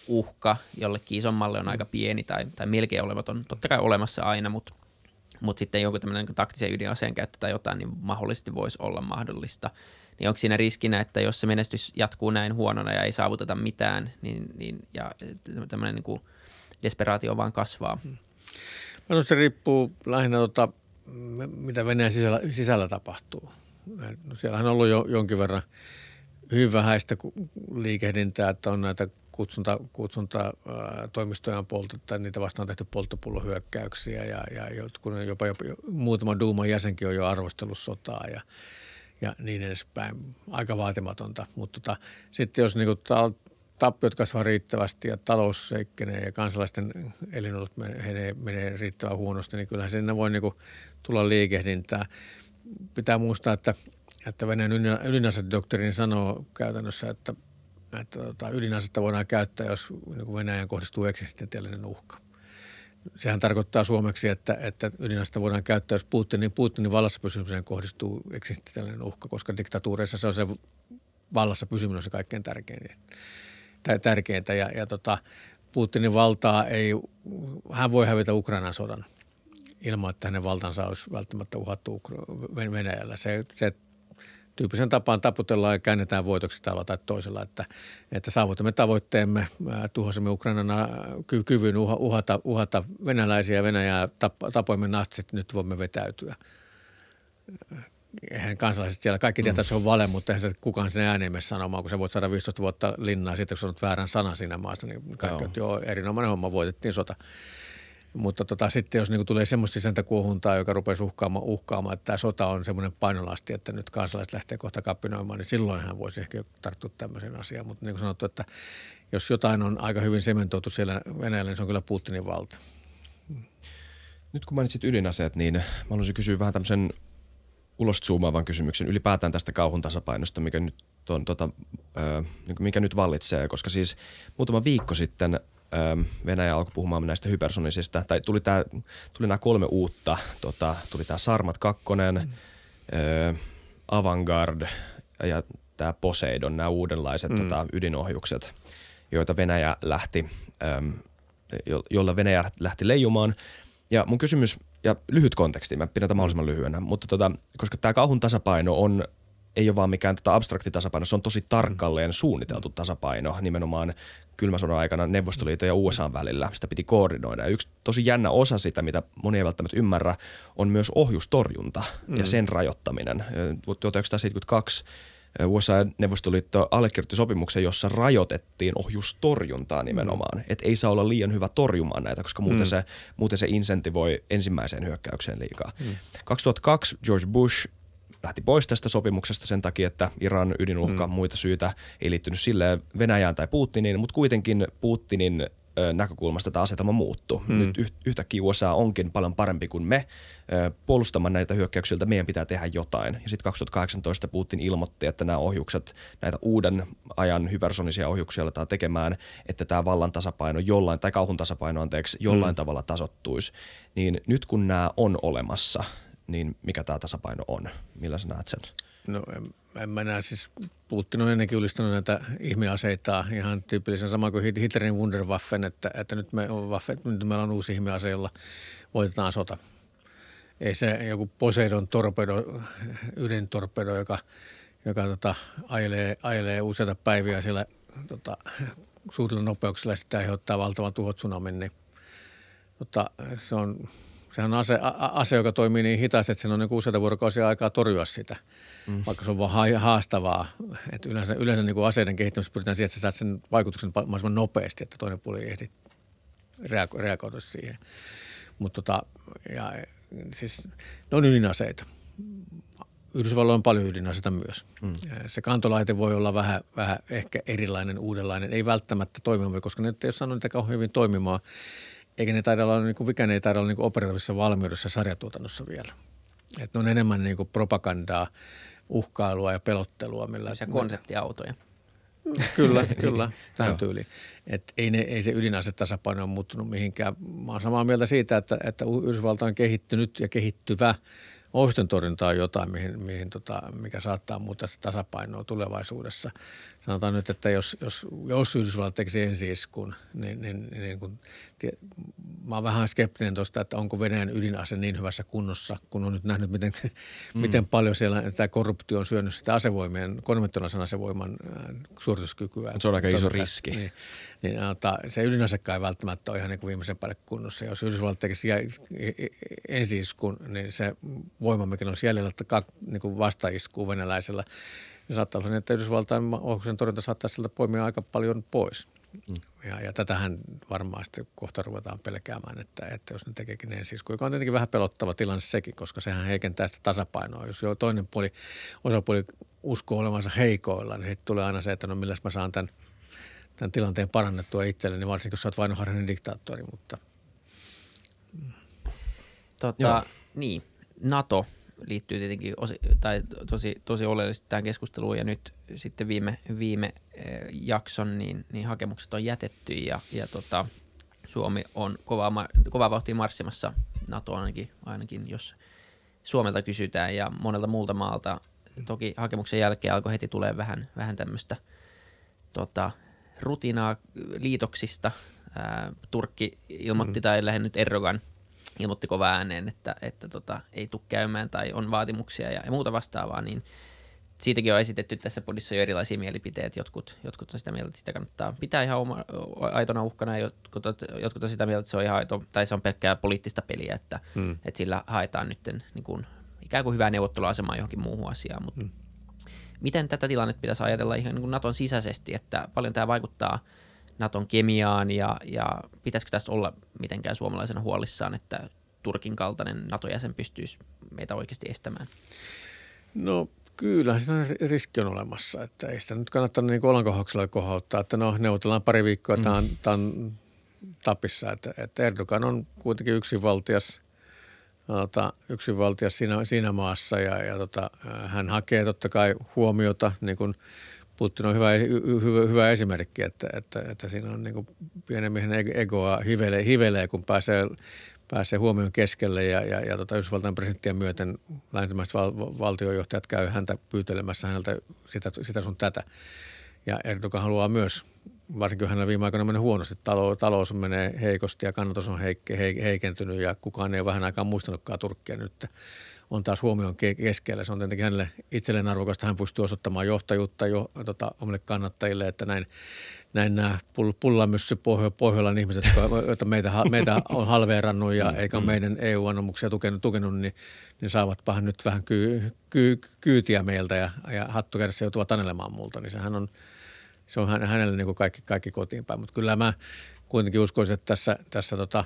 uhka jollekin isommalle on mm. aika pieni tai, tai melkein olematon. Totta kai olemassa aina, mutta, mutta sitten joku tämmöinen niin taktisen ydinaseen käyttö tai jotain, niin mahdollisesti voisi olla mahdollista – niin onko siinä riskinä, että jos se menestys jatkuu näin huonona ja ei saavuteta mitään, niin, niin ja tämmöinen niin desperaatio vaan kasvaa? Hmm. Mä se riippuu lähinnä, tota, mitä Venäjän sisällä, sisällä tapahtuu. No siellähän on ollut jo jonkin verran hyvin vähäistä liikehdintää, että on näitä kutsunta, kutsunta ää, toimistojen poltettu, niitä vastaan on tehty polttopullohyökkäyksiä ja, ja jopa, jopa, jopa, muutama Duuman jäsenkin on jo arvostellut sotaa ja – ja niin edespäin. Aika vaatimatonta, mutta tota, sitten jos niinku tappiot kasvaa riittävästi ja talous seikkenee ja kansalaisten elinolot menee, menee riittävän huonosti, niin kyllähän sinne voi niinku tulla liikehdintää. Pitää muistaa, että, että Venäjän ydinasedoktriini sanoo käytännössä, että, että tota, ydinasetta voidaan käyttää, jos niin Venäjän kohdistuu eksistentiaalinen uhka sehän tarkoittaa suomeksi, että, että ydinasta voidaan käyttää, jos Putinin, Putinin vallassa pysymiseen kohdistuu eksistentiaalinen uhka, koska diktatuureissa se on se vallassa pysyminen on se kaikkein tärkeintä. tärkeintä ja, ja tota, Putinin valtaa ei, hän voi hävitä Ukrainan sodan ilman, että hänen valtansa olisi välttämättä uhattu Venäjällä. Se, se tyyppisen tapaan taputellaan ja käännetään voitoksi tavalla tai toisella, että, että saavutamme tavoitteemme, tuhosimme Ukrainan ky- kyvyn uhata, uhata venäläisiä Venäjää, tap, tapoimme natsit, nyt voimme vetäytyä. Eihän kansalaiset siellä, kaikki tietää, että se on vale, mutta eihän se kukaan sinne ääneen mene sanomaan, kun sä voit saada 15 vuotta linnaa siitä, kun sä väärän sanan siinä maassa, niin kaikki, että joo, erinomainen homma, voitettiin sota. Mutta tota, sitten jos niinku tulee semmoista sisäntäkuohuntaa, joka rupesi uhkaamaan, uhkaamaan, että tämä sota on semmoinen painolasti, että nyt kansalaiset lähtee kohta kapinoimaan, niin silloin hän voisi ehkä tarttua tämmöiseen asiaan. Mutta niin kuin sanottu, että jos jotain on aika hyvin sementoitu siellä Venäjällä, niin se on kyllä Putinin valta. Nyt kun mainitsit ydinaseet, niin mä haluaisin kysyä vähän tämmöisen uloszoomavan kysymyksen ylipäätään tästä kauhun tasapainosta, mikä nyt, on, tota, ö, mikä nyt vallitsee, koska siis muutama viikko sitten Venäjä alkoi puhumaan näistä hypersonisista, tai tuli, tää, tuli nämä kolme uutta, tota, tuli tämä Sarmat 2, mm. ö, Avantgarde ja tämä Poseidon, nämä uudenlaiset mm. tota, ydinohjukset, joita Venäjä lähti, jo, jolla Venäjä lähti leijumaan. Ja mun kysymys ja lyhyt konteksti, mä pidän tätä mahdollisimman lyhyenä, mutta tota, koska tämä kauhun tasapaino on ei ole vaan mikään tota abstrakti tasapaino, se on tosi tarkalleen suunniteltu tasapaino nimenomaan kylmän sodan aikana Neuvostoliiton ja USA välillä. Sitä piti koordinoida. Ja yksi tosi jännä osa sitä, mitä moni ei välttämättä ymmärrä, on myös ohjustorjunta mm. ja sen rajoittaminen. 1972 USA ja Neuvostoliitto allekirjoitti sopimuksen, jossa rajoitettiin ohjustorjuntaa nimenomaan. Mm. Että ei saa olla liian hyvä torjumaan näitä, koska muuten, mm. se, muuten se insentivoi ensimmäiseen hyökkäykseen liikaa. Mm. 2002 George Bush lähti pois tästä sopimuksesta sen takia, että Iran ydinuhka, mm. muita syitä ei liittynyt sille Venäjään tai Putiniin, mutta kuitenkin Putinin näkökulmasta tämä asetelma muuttuu. Hmm. Nyt yhtäkkiä USA onkin paljon parempi kuin me puolustamaan näitä hyökkäyksiltä. Meidän pitää tehdä jotain. Ja sitten 2018 Putin ilmoitti, että nämä ohjukset, näitä uuden ajan hypersonisia ohjuksia aletaan tekemään, että tämä vallan tasapaino jollain, tai kauhun tasapaino anteeksi, jollain hmm. tavalla tasottuisi. Niin nyt kun nämä on olemassa, niin mikä tämä tasapaino on? Millä sä näet sen? No en, en mä näe siis, Putin on ennenkin ylistänyt näitä ihmeaseita ihan tyypillisen sama kuin Hitlerin Wunderwaffen, että, että nyt, me on waffe, nyt meillä on uusi ihmease, jolla voitetaan sota. Ei se joku Poseidon torpedo, ydintorpedo, joka, joka tota, ajelee, ajelee useita päiviä siellä tota, suurilla nopeuksilla ja sitten aiheuttaa valtavan tuhot tsunamin, niin tota, se on sehän on ase, ase, joka toimii niin hitaasti, että sen on niin useita vuorokausia aikaa torjua sitä, mm. vaikka se on vaan haastavaa. Et yleensä yleensä niin kuin aseiden kehittämisessä pyritään siihen, että sä saat sen vaikutuksen mahdollisimman nopeasti, että toinen puoli ei ehdi reago- reagoida siihen. Mutta tota, ja, siis, ne on ydinaseita. Yhdysvalloilla on paljon ydinaseita myös. Mm. Se kantolaite voi olla vähän, vähän ehkä erilainen, uudenlainen, ei välttämättä toimiva, koska ne ei ole saanut niitä kauhean hyvin toimimaan – eikä ne taida olla, niin kuin, mikään ei taida olla niin operatiivisessa valmiudessa sarjatuotannossa vielä. Et ne on enemmän niin kuin propagandaa, uhkailua ja pelottelua. Millä, Se konseptiautoja. Kyllä, [LAUGHS] kyllä, tähän tyyliin. Et ei, ne, ei se ydinasetasapaino ole muuttunut mihinkään. Mä olen samaa mieltä siitä, että, että Yhdysvalta on kehittynyt ja kehittyvä – Ohusten torjunta on jotain, mihin, mihin tota, mikä saattaa muuttaa sitä tasapainoa tulevaisuudessa. Sanotaan nyt, että jos, jos, jos Yhdysvallat tekisi ensi iskun, niin, niin, niin kun, tie, mä oon vähän skeptinen tuosta, että onko Venäjän ydinase niin hyvässä kunnossa, kun on nyt nähnyt, miten, mm. miten paljon siellä tämä korruptio on syönyt sitä asevoimien, konventionaalisen asevoiman äh, suorituskykyä. Se on aika iso riski. Niin, niin ota, se ydinasekaan ei välttämättä ole ihan niin kuin viimeisen päälle kunnossa. Jos Yhdysvallat tekisi ensi iskun, niin se voima, mikä on siellä, että niin kuin vastaiskuu venäläisellä, niin saattaa olla niin, että Yhdysvaltain ohjuksen torjunta saattaa sieltä poimia aika paljon pois. Mm. Ja, ja tätähän varmaan sitten kohta ruvetaan pelkäämään, että, että jos ne tekeekin ensi isku, joka on tietenkin vähän pelottava tilanne sekin, koska sehän heikentää sitä tasapainoa. Jos jo toinen puoli, osapuoli uskoo olevansa heikoilla, niin tulee aina se, että no milläs mä saan tämän, tämän tilanteen parannettua itselleni, niin varsinkin jos sä oot vainoharjainen diktaattori, mutta Tota, niin, NATO liittyy tietenkin osi, tai tosi, tosi oleellisesti tähän keskusteluun ja nyt sitten viime, viime eh, jakson niin, niin hakemukset on jätetty ja, ja tota, Suomi on kovaa, kovaa vauhtia marssimassa NATO ainakin, ainakin, jos Suomelta kysytään ja monelta muulta maalta. Toki hakemuksen jälkeen alkoi heti tulee vähän, vähän tämmöistä tota, rutinaa liitoksista. Ää, Turkki ilmoitti, mm. tai lähinnä nyt Erdogan – ilmoitti kova ääneen, että, että tota, ei tule käymään tai on vaatimuksia ja, ja muuta vastaavaa, niin siitäkin on esitetty tässä podissa jo erilaisia mielipiteitä. Jotkut, jotkut on sitä mieltä, että sitä kannattaa pitää ihan oma, aitona uhkana, ja jotkut, jotkut on sitä mieltä, että se on ihan aito, tai se on pelkkää poliittista peliä, että, hmm. että sillä haetaan nyt niin kuin, ikään kuin hyvää neuvotteluasemaa johonkin muuhun asiaan. Mutta hmm. miten tätä tilannetta pitäisi ajatella ihan niin kuin Naton sisäisesti, että paljon tämä vaikuttaa – Naton kemiaan ja, ja pitäisikö tästä olla mitenkään suomalaisena huolissaan, että Turkin kaltainen NATO-jäsen pystyisi meitä oikeasti estämään? No kyllä, siinä riski on olemassa, että ei sitä nyt kannattaa niin olankohauksella kohauttaa, että no neuvotellaan pari viikkoa, mm. tämä on, tämä on tapissa, että, että Erdogan on kuitenkin yksinvaltias tota, yksinvaltia siinä, siinä maassa ja, ja tota, hän hakee totta kai huomiota, niin kuin Putin on hyvä, hyvä, hyvä esimerkki, että, että, että siinä on niin pienen miehen egoa hivelee, hivelee kun pääsee, pääsee huomion keskelle ja, ja, ja tota Yhdysvaltain presidenttiä myöten länsimäiset val, valtiojohtajat käy häntä pyytelemässä häneltä sitä, sitä sun tätä. Ja Erdogan haluaa myös varsinkin hänellä viime aikoina mennyt huonosti. Talous, talous menee heikosti ja kannatus on heik, heik, heikentynyt ja kukaan ei ole vähän aikaa muistanutkaan Turkkia nyt. On taas huomioon keskellä. Se on tietenkin hänelle itselleen arvokasta. Hän pystyy osoittamaan johtajuutta jo, tota, omille kannattajille, että näin, näin nämä pullamyssy Pohjolan ihmiset, joita meitä, meitä on halveerannut ja mm, eikä mm. meidän EU-anomuksia tukenut, tukenut niin, niin saavat nyt vähän ky, ky, kyytiä meiltä ja, ja hattukädessä joutuvat anelemaan multa. Niin sehän on – se on hänelle niin kuin kaikki, kaikki kotiin päin. Mutta kyllä mä kuitenkin uskoisin, että tässä, tässä tota,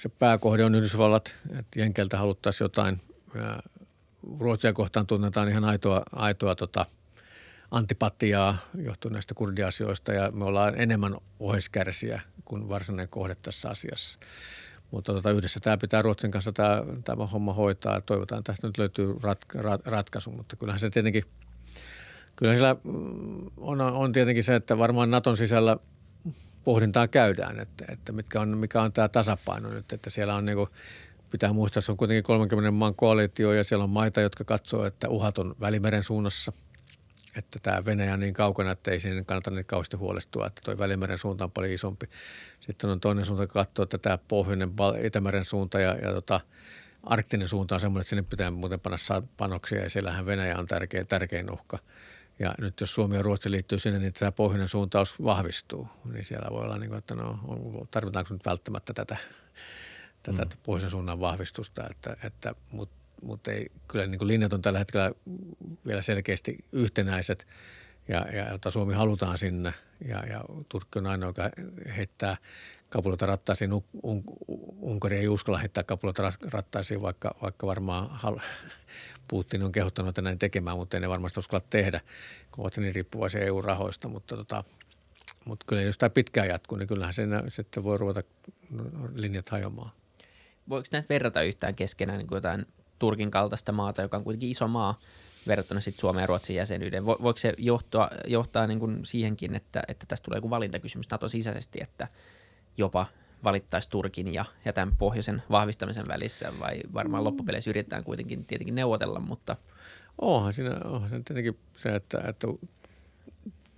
se pääkohde on Yhdysvallat, että Jenkeltä haluttaisiin jotain. Ruotsia kohtaan tunnetaan ihan aitoa, aitoa tota, antipatiaa johtuen näistä kurdiasioista ja me ollaan enemmän oheiskärsiä kuin varsinainen kohde tässä asiassa. Mutta tota, yhdessä tämä pitää Ruotsin kanssa tämä, tämä homma hoitaa. Toivotaan, tästä nyt löytyy ratka, rat, ratkaisu, mutta kyllähän se tietenkin – Kyllä siellä mm, on, on tietenkin se, että varmaan Naton sisällä pohdintaa käydään, että, että mitkä on, mikä on tämä tasapaino nyt, että siellä on niin kuin, pitää muistaa, se on kuitenkin 30 maan koalitio ja siellä on maita, jotka katsoo, että uhat on Välimeren suunnassa, että tämä Venäjä on niin kaukana, että ei siinä kannata niin kauheasti huolestua, että tuo Välimeren suunta on paljon isompi. Sitten on toinen suunta, joka katsoo, että tämä pohjoinen Itämeren suunta ja, ja tota, arktinen suunta on semmoinen, että sinne pitää muuten panna panoksia ja siellähän Venäjä on tärkeä, tärkein uhka. Ja nyt jos Suomi ja Ruotsi liittyy sinne, niin tämä pohjoinen suuntaus vahvistuu. Niin siellä voi olla, niin kuin, että no, tarvitaanko nyt välttämättä tätä, tätä mm. pohjoisen suunnan vahvistusta. Että, että, Mutta mut ei, kyllä niin kuin linjat on tällä hetkellä vielä selkeästi yhtenäiset ja, ja jota Suomi halutaan sinne. Ja, ja Turkki on ainoa, joka heittää kapuloita rattaisiin. Un, Unkari ei uskalla heittää kapuloita rattaisiin, vaikka, vaikka varmaan hal- Putin on kehottanut että näin tekemään, mutta ei ne varmasti uskalla tehdä, kun ovat niin riippuvaisia EU-rahoista. Mutta, tota, mutta kyllä jos tämä pitkään jatkuu, niin kyllähän se sitten voi ruveta linjat hajoamaan. Voiko näitä verrata yhtään keskenään niin kuin jotain Turkin kaltaista maata, joka on kuitenkin iso maa, verrattuna sitten Suomen ja Ruotsin jäsenyyden. Voiko se johtaa, johtaa niin kuin siihenkin, että, että tästä tulee joku valintakysymys NATO sisäisesti, että jopa valittaisi Turkin ja, ja tämän pohjoisen vahvistamisen välissä, vai varmaan loppupeleissä yritetään kuitenkin tietenkin neuvotella, mutta... Onhan siinä, onhan siinä tietenkin se, että, että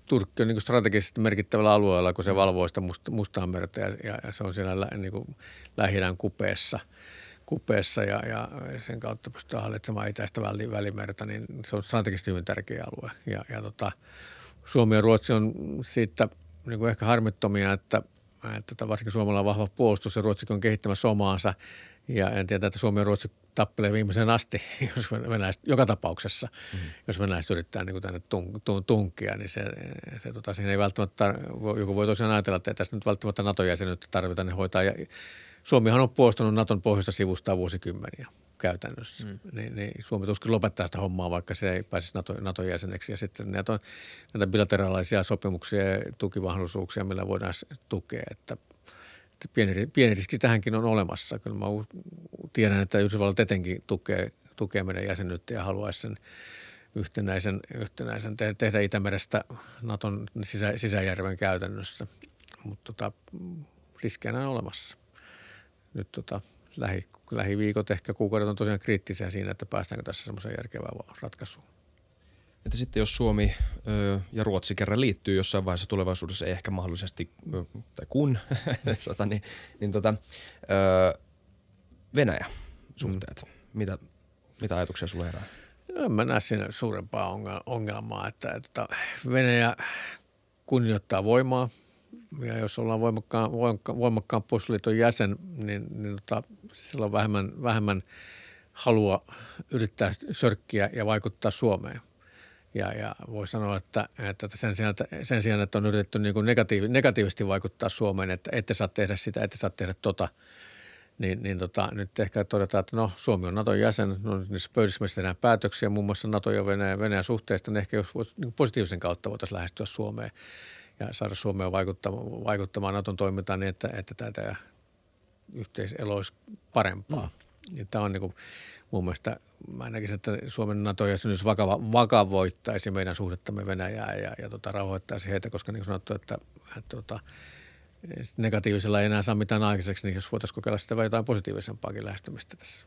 Turkki on niin strategisesti merkittävällä alueella, kun se valvoo sitä must, mustaa merta ja, ja, ja se on siellä lä, niin lähi kupeessa, kupeessa ja, ja sen kautta pystyy hallitsemaan itäistä väli, välimerta, niin se on strategisesti hyvin tärkeä alue. Ja, ja tota, Suomi ja Ruotsi on siitä niin kuin ehkä harmittomia, että että tota, varsinkin Suomella on vahva puolustus ja Ruotsi on kehittämässä omaansa. Ja en tiedä, että Suomi ja Ruotsi tappelee viimeisen asti, [LAUGHS] jos venäläiset, joka tapauksessa, mm-hmm. jos venäläiset yrittää niin kuin tänne tunk, tunk, tunkkia, niin se, se tota, siinä ei välttämättä, joku voi tosiaan ajatella, että ei tässä nyt välttämättä NATO-jäsenyyttä tarvita, niin hoitaa. Ja Suomihan on puolustunut Naton pohjoista sivusta vuosikymmeniä käytännössä. Mm. Niin, niin Suomi tuskin lopettaa sitä hommaa, vaikka se ei pääsisi NATO, NATO-jäseneksi. Ja sitten näitä, on, näitä bilateraalisia sopimuksia ja tukimahdollisuuksia, millä voidaan tukea. Että, että pieni, pieni riski tähänkin on olemassa. Kyllä mä tiedän, että Yhdysvallat etenkin tukee, tukee meidän jäsenyyttä ja haluaisi sen yhtenäisen, yhtenäisen te, tehdä Itämerestä Naton sisä, sisäjärven käytännössä. Mutta tota, riskejä on olemassa. Nyt tota, lähi, lähiviikot, ehkä kuukaudet on tosiaan kriittisiä siinä, että päästäänkö tässä semmoiseen järkevään ratkaisuun. Että sitten jos Suomi ö, ja Ruotsi kerran liittyy jossain vaiheessa tulevaisuudessa, ei ehkä mahdollisesti, ö, tai kun, [LAUGHS] sata, niin, niin tota, ö, Venäjä suhteet. Mm. Mitä, mitä ajatuksia sulla herää? No, en mä näe siinä suurempaa ongelmaa, että, että Venäjä kunnioittaa voimaa – ja jos ollaan voimakkaan, voimakkaan puolustusliiton jäsen, niin, niin tota, sillä on vähemmän, vähemmän halua yrittää sörkkiä ja vaikuttaa Suomeen. Ja, ja voi sanoa, että, että sen, sijaan, sen sijaan, että on yritetty niin kuin negatiiv, negatiivisesti vaikuttaa Suomeen, että ette saa tehdä sitä, ette saa tehdä tota, niin, niin tota, nyt ehkä todetaan, että no Suomi on Naton jäsen, no niissä pöydissä tehdään päätöksiä muun muassa Nato ja Venäjän, Venäjän suhteista, niin ehkä jos niin positiivisen kautta voitaisiin lähestyä Suomeen ja saada Suomea vaikuttamaan, vaikuttamaan Naton toimintaan niin, että, että tämä yhteiselo olisi parempaa. Mm. Ja tämä on niin kuin, mun mielestä, mä näkisin, että Suomen NATO-jäsenyys vakava, vakavoittaisi meidän suhdettamme Venäjää ja, ja tota, rauhoittaisi heitä, koska niin kuin sanottu, että, että tota, negatiivisella ei enää saa mitään aikaiseksi, niin jos voitaisiin kokeilla sitä vai jotain positiivisempaakin lähestymistä tässä.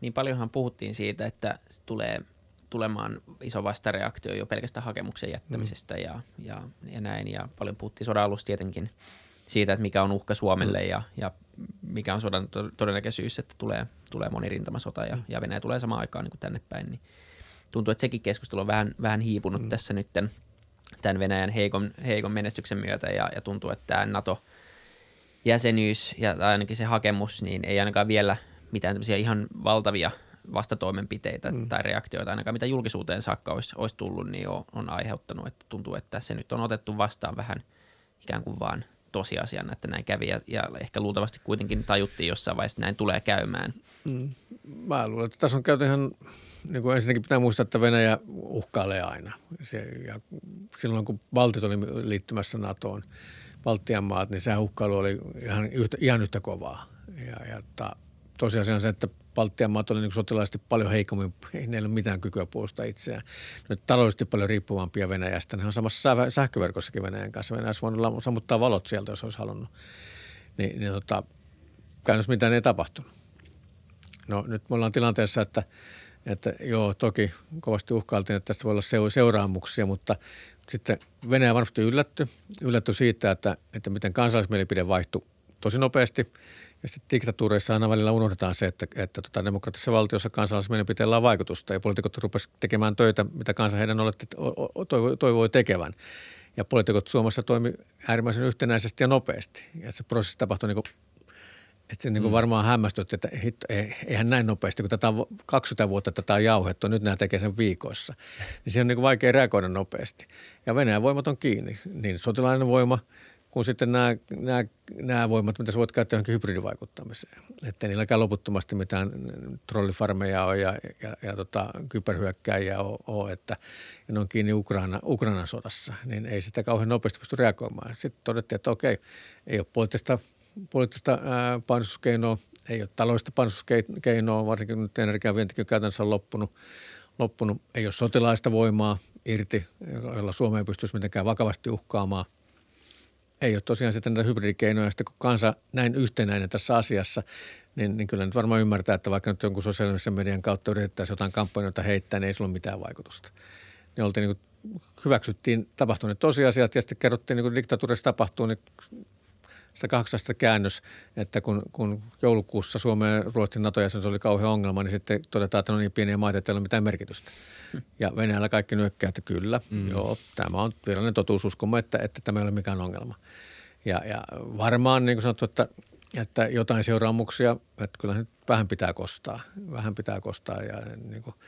Niin paljonhan puhuttiin siitä, että tulee tulemaan iso vastareaktio jo pelkästään hakemuksen jättämisestä mm. ja, ja, ja näin. Ja paljon puhuttiin sodan alussa tietenkin siitä, että mikä on uhka Suomelle mm. ja, ja mikä on sodan todennäköisyys, että tulee, tulee monirintamasota ja, mm. ja Venäjä tulee samaan aikaan niin kuin tänne päin. Niin tuntuu, että sekin keskustelu on vähän, vähän hiipunut mm. tässä nytten tämän Venäjän heikon, heikon menestyksen myötä ja, ja tuntuu, että tämä NATO-jäsenyys ja ainakin se hakemus, niin ei ainakaan vielä mitään ihan valtavia vastatoimenpiteitä mm. tai reaktioita ainakaan, mitä julkisuuteen saakka olisi, olisi tullut, niin on, on aiheuttanut, että tuntuu, että se nyt on otettu vastaan vähän ikään kuin vaan tosiasiana, että näin kävi ja, ja ehkä luultavasti kuitenkin tajuttiin jossain vaiheessa, että näin tulee käymään. Mm. Mä luulen, että tässä on käyty ihan, niin kuin ensinnäkin pitää muistaa, että Venäjä uhkailee aina. Se, ja silloin kun Baltit oli liittymässä NATOon, Baltian maat, niin se uhkailu oli ihan yhtä, ihan yhtä kovaa. Ja, ja tosiasia on se, että Baltian maat oli niin sotilaisesti paljon heikommin, ei neillä ole mitään kykyä puolustaa itseään. Ne taloudellisesti paljon riippuvampia Venäjästä. Ne on samassa sähköverkossakin Venäjän kanssa. Venäjä voinut sammuttaa valot sieltä, jos olisi halunnut. Niin, niin tota, käytännössä mitään ei tapahtunut. No nyt me ollaan tilanteessa, että, että joo, toki kovasti uhkailtiin, että tästä voi olla seuraamuksia, mutta sitten Venäjä varmasti yllätty. Yllätty siitä, että, että miten kansallismielipide vaihtui tosi nopeasti – ja sitten diktatuureissa aina välillä unohdetaan se, että, että tota, demokraattisessa valtiossa kansalaismielipiteellä on vaikutusta ja poliitikot rupesivat tekemään töitä, mitä kansa heidän olette, toivoi, toivoi tekevän. Ja poliitikot Suomessa toimi äärimmäisen yhtenäisesti ja nopeasti. Ja se prosessi tapahtui niin kuin että se niin kuin mm. varmaan hämmästytti, että hitto, eihän näin nopeasti, kun tätä on 20 vuotta tätä on jauhettu, nyt nämä tekee sen viikoissa. Niin siihen on niin kuin vaikea reagoida nopeasti. Ja Venäjän voimat on kiinni, niin sotilainen voima – kuin sitten nämä, nämä, nämä voimat, mitä sä voit käyttää johonkin hybridivaikuttamiseen. Että niilläkään loputtomasti mitään trollifarmeja on ja, ja, ja tota, kyberhyökkäjiä on, on, että ne on kiinni Ukraina, Ukrainan sodassa, niin ei sitä kauhean nopeasti pysty reagoimaan. Sitten todettiin, että okei, ei ole poliittista, poliittista ää, painostuskeinoa, ei ole taloudellista painostuskeinoa, varsinkin nyt energiavientikin on käytännössä loppunut, loppunut. Ei ole sotilaista voimaa irti, jolla Suomea ei pystyisi mitenkään vakavasti uhkaamaan – ei ole tosiaan sitten näitä hybridikeinoja. Sitten kun kansa näin yhtenäinen tässä asiassa, niin, niin kyllä nyt varmaan ymmärtää, että vaikka nyt jonkun sosiaalisen median kautta yritettäisiin jotain kampanjoita heittää, niin ei sillä ole mitään vaikutusta. Ne oltiin niin kuin, hyväksyttiin tapahtuneet tosiasiat ja sitten kerrottiin, niin kuin diktatuurissa tapahtuu, niin sitä kahdeksasta käännös, että kun, kun joulukuussa Suomen ja Ruotsin nato oli kauhean ongelma, niin sitten todetaan, että on niin pieniä maita, että ei ole mitään merkitystä. Ja Venäjällä kaikki nyökkää, että kyllä, mm. joo, tämä on virallinen totuus, uskomme, että, että tämä ei ole mikään ongelma. Ja, ja varmaan niin kuin sanottu, että, että jotain seuraamuksia, että kyllä nyt vähän pitää kostaa, vähän pitää kostaa ja niin kuin –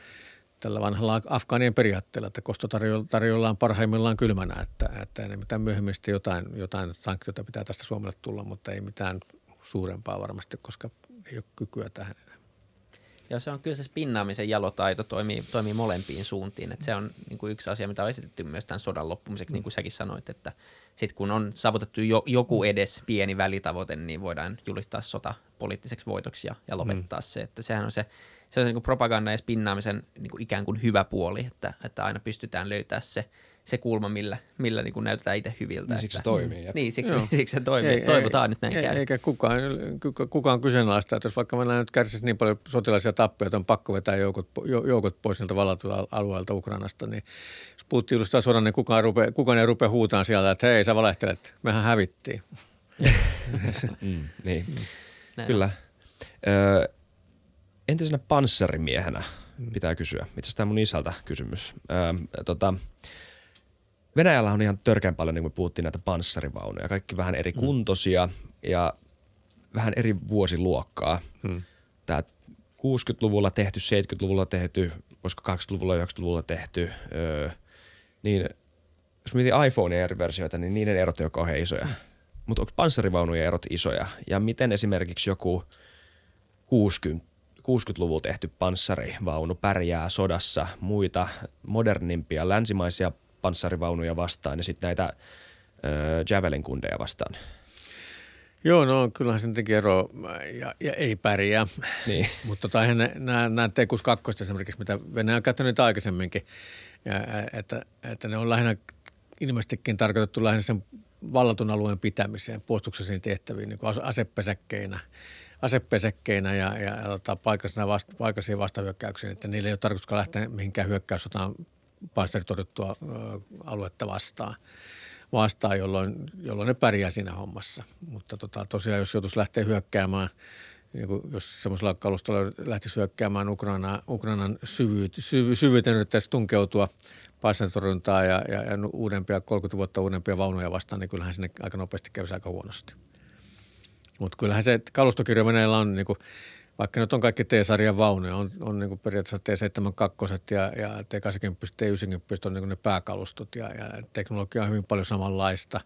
tällä vanhalla Afgaanien periaatteella, että kosto tarjoillaan parhaimmillaan kylmänä, että, että ei mitään myöhemmin jotain, jotain sanktioita pitää tästä Suomelle tulla, mutta ei mitään suurempaa varmasti, koska ei ole kykyä tähän enää. Ja se on kyllä se spinnaamisen jalotaito toimii, toimii molempiin suuntiin. Että se on niin kuin yksi asia, mitä on esitetty myös tämän sodan loppumiseksi, niin kuin säkin sanoit, että sitten kun on saavutettu jo, joku edes pieni välitavoite, niin voidaan julistaa sota poliittiseksi voitoksi ja, ja lopettaa mm. se. Että sehän on se se on niin propagandan ja spinnaamisen niin kuin ikään kuin hyvä puoli, että, että aina pystytään löytämään se, se kulma, millä, millä niin kuin näytetään itse hyviltä. Niin siksi se toimii. Että, niin, siksi, [LAUGHS] siksi se toimii. Ei, Toivotaan ei, nyt näin ei, käy. Eikä kukaan, kukaan kyseenalaista, että jos vaikka meillä nyt kärsisi niin paljon sotilaisia tappioita, on pakko vetää joukot, joukot pois niiltä valatuilta alueelta Ukrainasta, niin jos Putin julistaa sodan, niin kukaan, rupe, kukaan ei rupea huutaan sieltä, että hei, sä valehtelet, mehän hävittiin. [LAUGHS] mm, niin, Näin. kyllä. Ö, entisenä panssarimiehenä pitää kysyä. Itse asiassa tämä mun isältä kysymys. Öö, tota, Venäjällä on ihan törkeän paljon, niin kuin me puhuttiin, näitä panssarivaunuja. Kaikki vähän eri mm. kuntoisia ja vähän eri vuosiluokkaa. Hmm. Tämä 60-luvulla tehty, 70-luvulla tehty, olisiko 80-luvulla, 90-luvulla tehty. Öö, niin jos mietin iPhonea eri versioita, niin niiden erot ei ole kauhean isoja. Hmm. Mutta onko panssarivaunujen erot isoja? Ja miten esimerkiksi joku 60 60-luvulla tehty panssarivaunu pärjää sodassa muita modernimpia länsimaisia panssarivaunuja vastaan ja sitten näitä äh, Javelin kundeja vastaan? Joo, no kyllähän sen teki ero ja, ja ei pärjää. Niin. [LAUGHS] Mutta tota, nämä, nämä Tekus 2 esimerkiksi, mitä Venäjä on käyttänyt aikaisemminkin, ja, että, että ne on lähinnä ilmeisestikin tarkoitettu lähinnä sen vallatun alueen pitämiseen, puolustuksellisiin tehtäviin, niin kuin asepesäkkeinä, asepesäkkeinä ja, ja, ja tota, paikallisiin, vasta, paikallisiin vastahyökkäyksiin, että niillä ei ole tarkoitus lähteä mihinkään hyökkäyssotaan paistaritorjuttua aluetta vastaan vastaan, jolloin, jolloin ne pärjää siinä hommassa. Mutta tota, tosiaan, jos joutuisi lähteä hyökkäämään, niin kuin jos semmoisella kalustolla lähtisi hyökkäämään Ukraina, Ukrainan syvyyt, syvy, syvyyteen yrittäisi tunkeutua paisantorjuntaa ja, ja, ja, uudempia, 30 vuotta uudempia vaunuja vastaan, niin kyllähän sinne aika nopeasti kävisi aika huonosti. Mutta kyllähän se kalustokirja Venäjällä on niin kuin, vaikka nyt on kaikki T-sarjan vaunuja, on, on niin kuin periaatteessa T72 ja, ja T80, T90 on niin ne pääkalustot ja, ja teknologia on hyvin paljon samanlaista.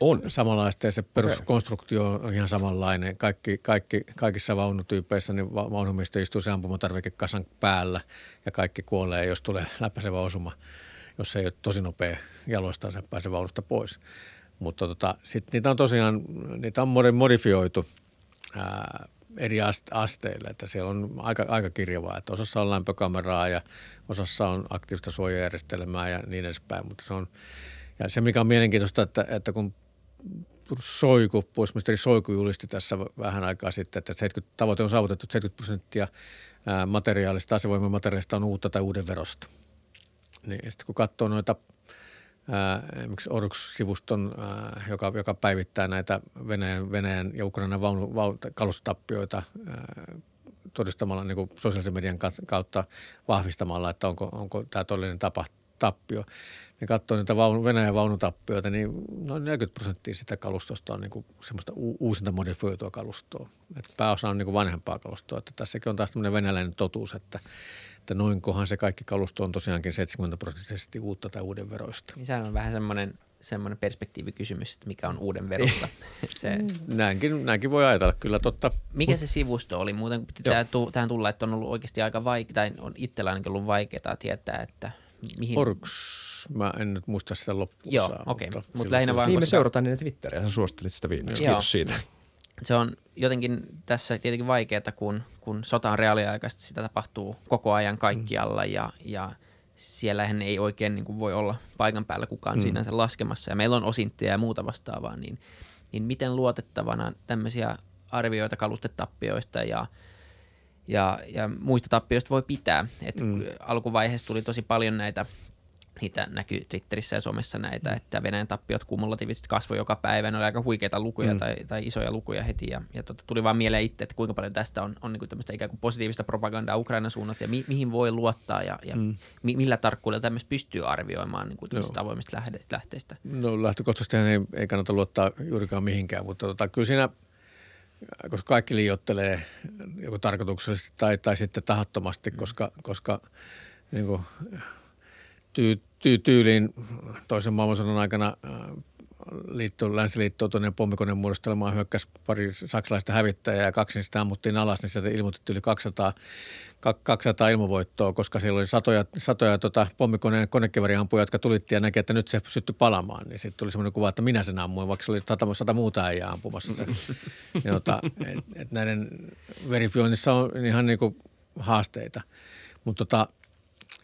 On. Samanlaista ja se peruskonstruktio on ihan samanlainen. Kaikki, kaikki, kaikissa vaunutyypeissä niin vaunumista istuu se ampumatarvikekasan päällä ja kaikki kuolee, jos tulee läpäisevä osuma. Jos se ei ole tosi nopea jaloistaan, se pääsee vaunusta pois. Mutta tota, sitten niitä on tosiaan, niitä on modifioitu ää, eri asteille, että siellä on aika, aika kirjavaa, että osassa on lämpökameraa ja osassa on aktiivista suojajärjestelmää ja niin edespäin, mutta se on, ja se mikä on mielenkiintoista, että, että kun Soiku, puolustusministeri Soiku julisti tässä vähän aikaa sitten, että 70, tavoite on saavutettu, että 70 prosenttia materiaalista, asevoiman materiaalista on uutta tai uuden verosta. Niin sitten kun katsoo noita esimerkiksi Orux-sivuston, joka, joka päivittää näitä Venäjän, Venäjän ja Ukrainan vaunu, vaunu, kalustotappioita todistamalla niin kuin sosiaalisen median kautta vahvistamalla, että onko, onko tämä todellinen tapa, tappio. Ne katsoo niitä vaunu, Venäjän vaunutappioita, niin noin 40 prosenttia sitä kalustosta on niin kuin semmoista uusinta modifioitua kalustoa. Et pääosa on niin kuin vanhempaa kalustoa. Että tässäkin on taas tämmöinen venäläinen totuus, että että noinkohan se kaikki kalusto on tosiaankin 70 prosenttisesti uutta tai uuden veroista. Niin sehän on vähän semmoinen, semmoinen perspektiivikysymys, että mikä on uuden verosta. [LAUGHS] se... näinkin, näinkin voi ajatella, kyllä totta. Mikä se sivusto oli? Muuten tähän, tähän tulla, että on ollut oikeasti aika vaikea, tai on itsellä ainakin ollut vaikeaa tietää, että mihin... Orks, mä en nyt muista sitä loppuun Joo, okei. Okay. Mutta Mut lähinnä vaan... Niin me seurataan niitä Twitteriä, sä suosittelit sitä viimeksi. Kiitos siitä se on jotenkin tässä tietenkin vaikeaa, kun, kun sota on reaaliaikaista, sitä tapahtuu koko ajan kaikkialla ja, ja siellähän ei oikein niin kuin voi olla paikan päällä kukaan mm. sinänsä laskemassa ja meillä on osintteja ja muuta vastaavaa, niin, niin miten luotettavana tämmöisiä arvioita kalustetappioista ja, ja, ja muista tappioista voi pitää. Et mm. Alkuvaiheessa tuli tosi paljon näitä niitä näkyy Twitterissä ja somessa näitä, että Venäjän tappiot kumulatiivisesti kasvoi joka päivä. Ne oli aika huikeita lukuja mm. tai, tai, isoja lukuja heti. Ja, ja tota, tuli vaan mieleen itse, että kuinka paljon tästä on, on niin tämmöistä ikään kuin positiivista propagandaa Ukrainan suunnat ja mi, mihin voi luottaa ja, ja mm. mi, millä tarkkuudella tämmöistä pystyy arvioimaan niin kuin avoimista lähteistä. No lähtökohtaisesti ei, ei kannata luottaa juurikaan mihinkään, mutta tota, kyllä siinä koska kaikki liiottelee joko tarkoituksellisesti tai, tai sitten tahattomasti, mm. koska, koska niin kuin, tyy, tyy, tyyliin toisen maailmansodan aikana äh, liitto, länsiliittoutuneen pommikoneen muodostelmaan hyökkäsi pari saksalaista hävittäjää ja kaksi niistä ammuttiin alas, niin sieltä ilmoitettiin yli 200, 200 ilmovoittoa, koska siellä oli satoja, satoja tota, pommikoneen konekivariampuja, jotka tulitti ja näki, että nyt se syttyi palamaan. Niin sitten tuli semmoinen kuva, että minä sen ammuin, vaikka se oli sata, sata muuta äijää ampumassa sen. [LAUGHS] ja, tota, et, et näiden verifioinnissa on ihan niinku haasteita. Mutta tota,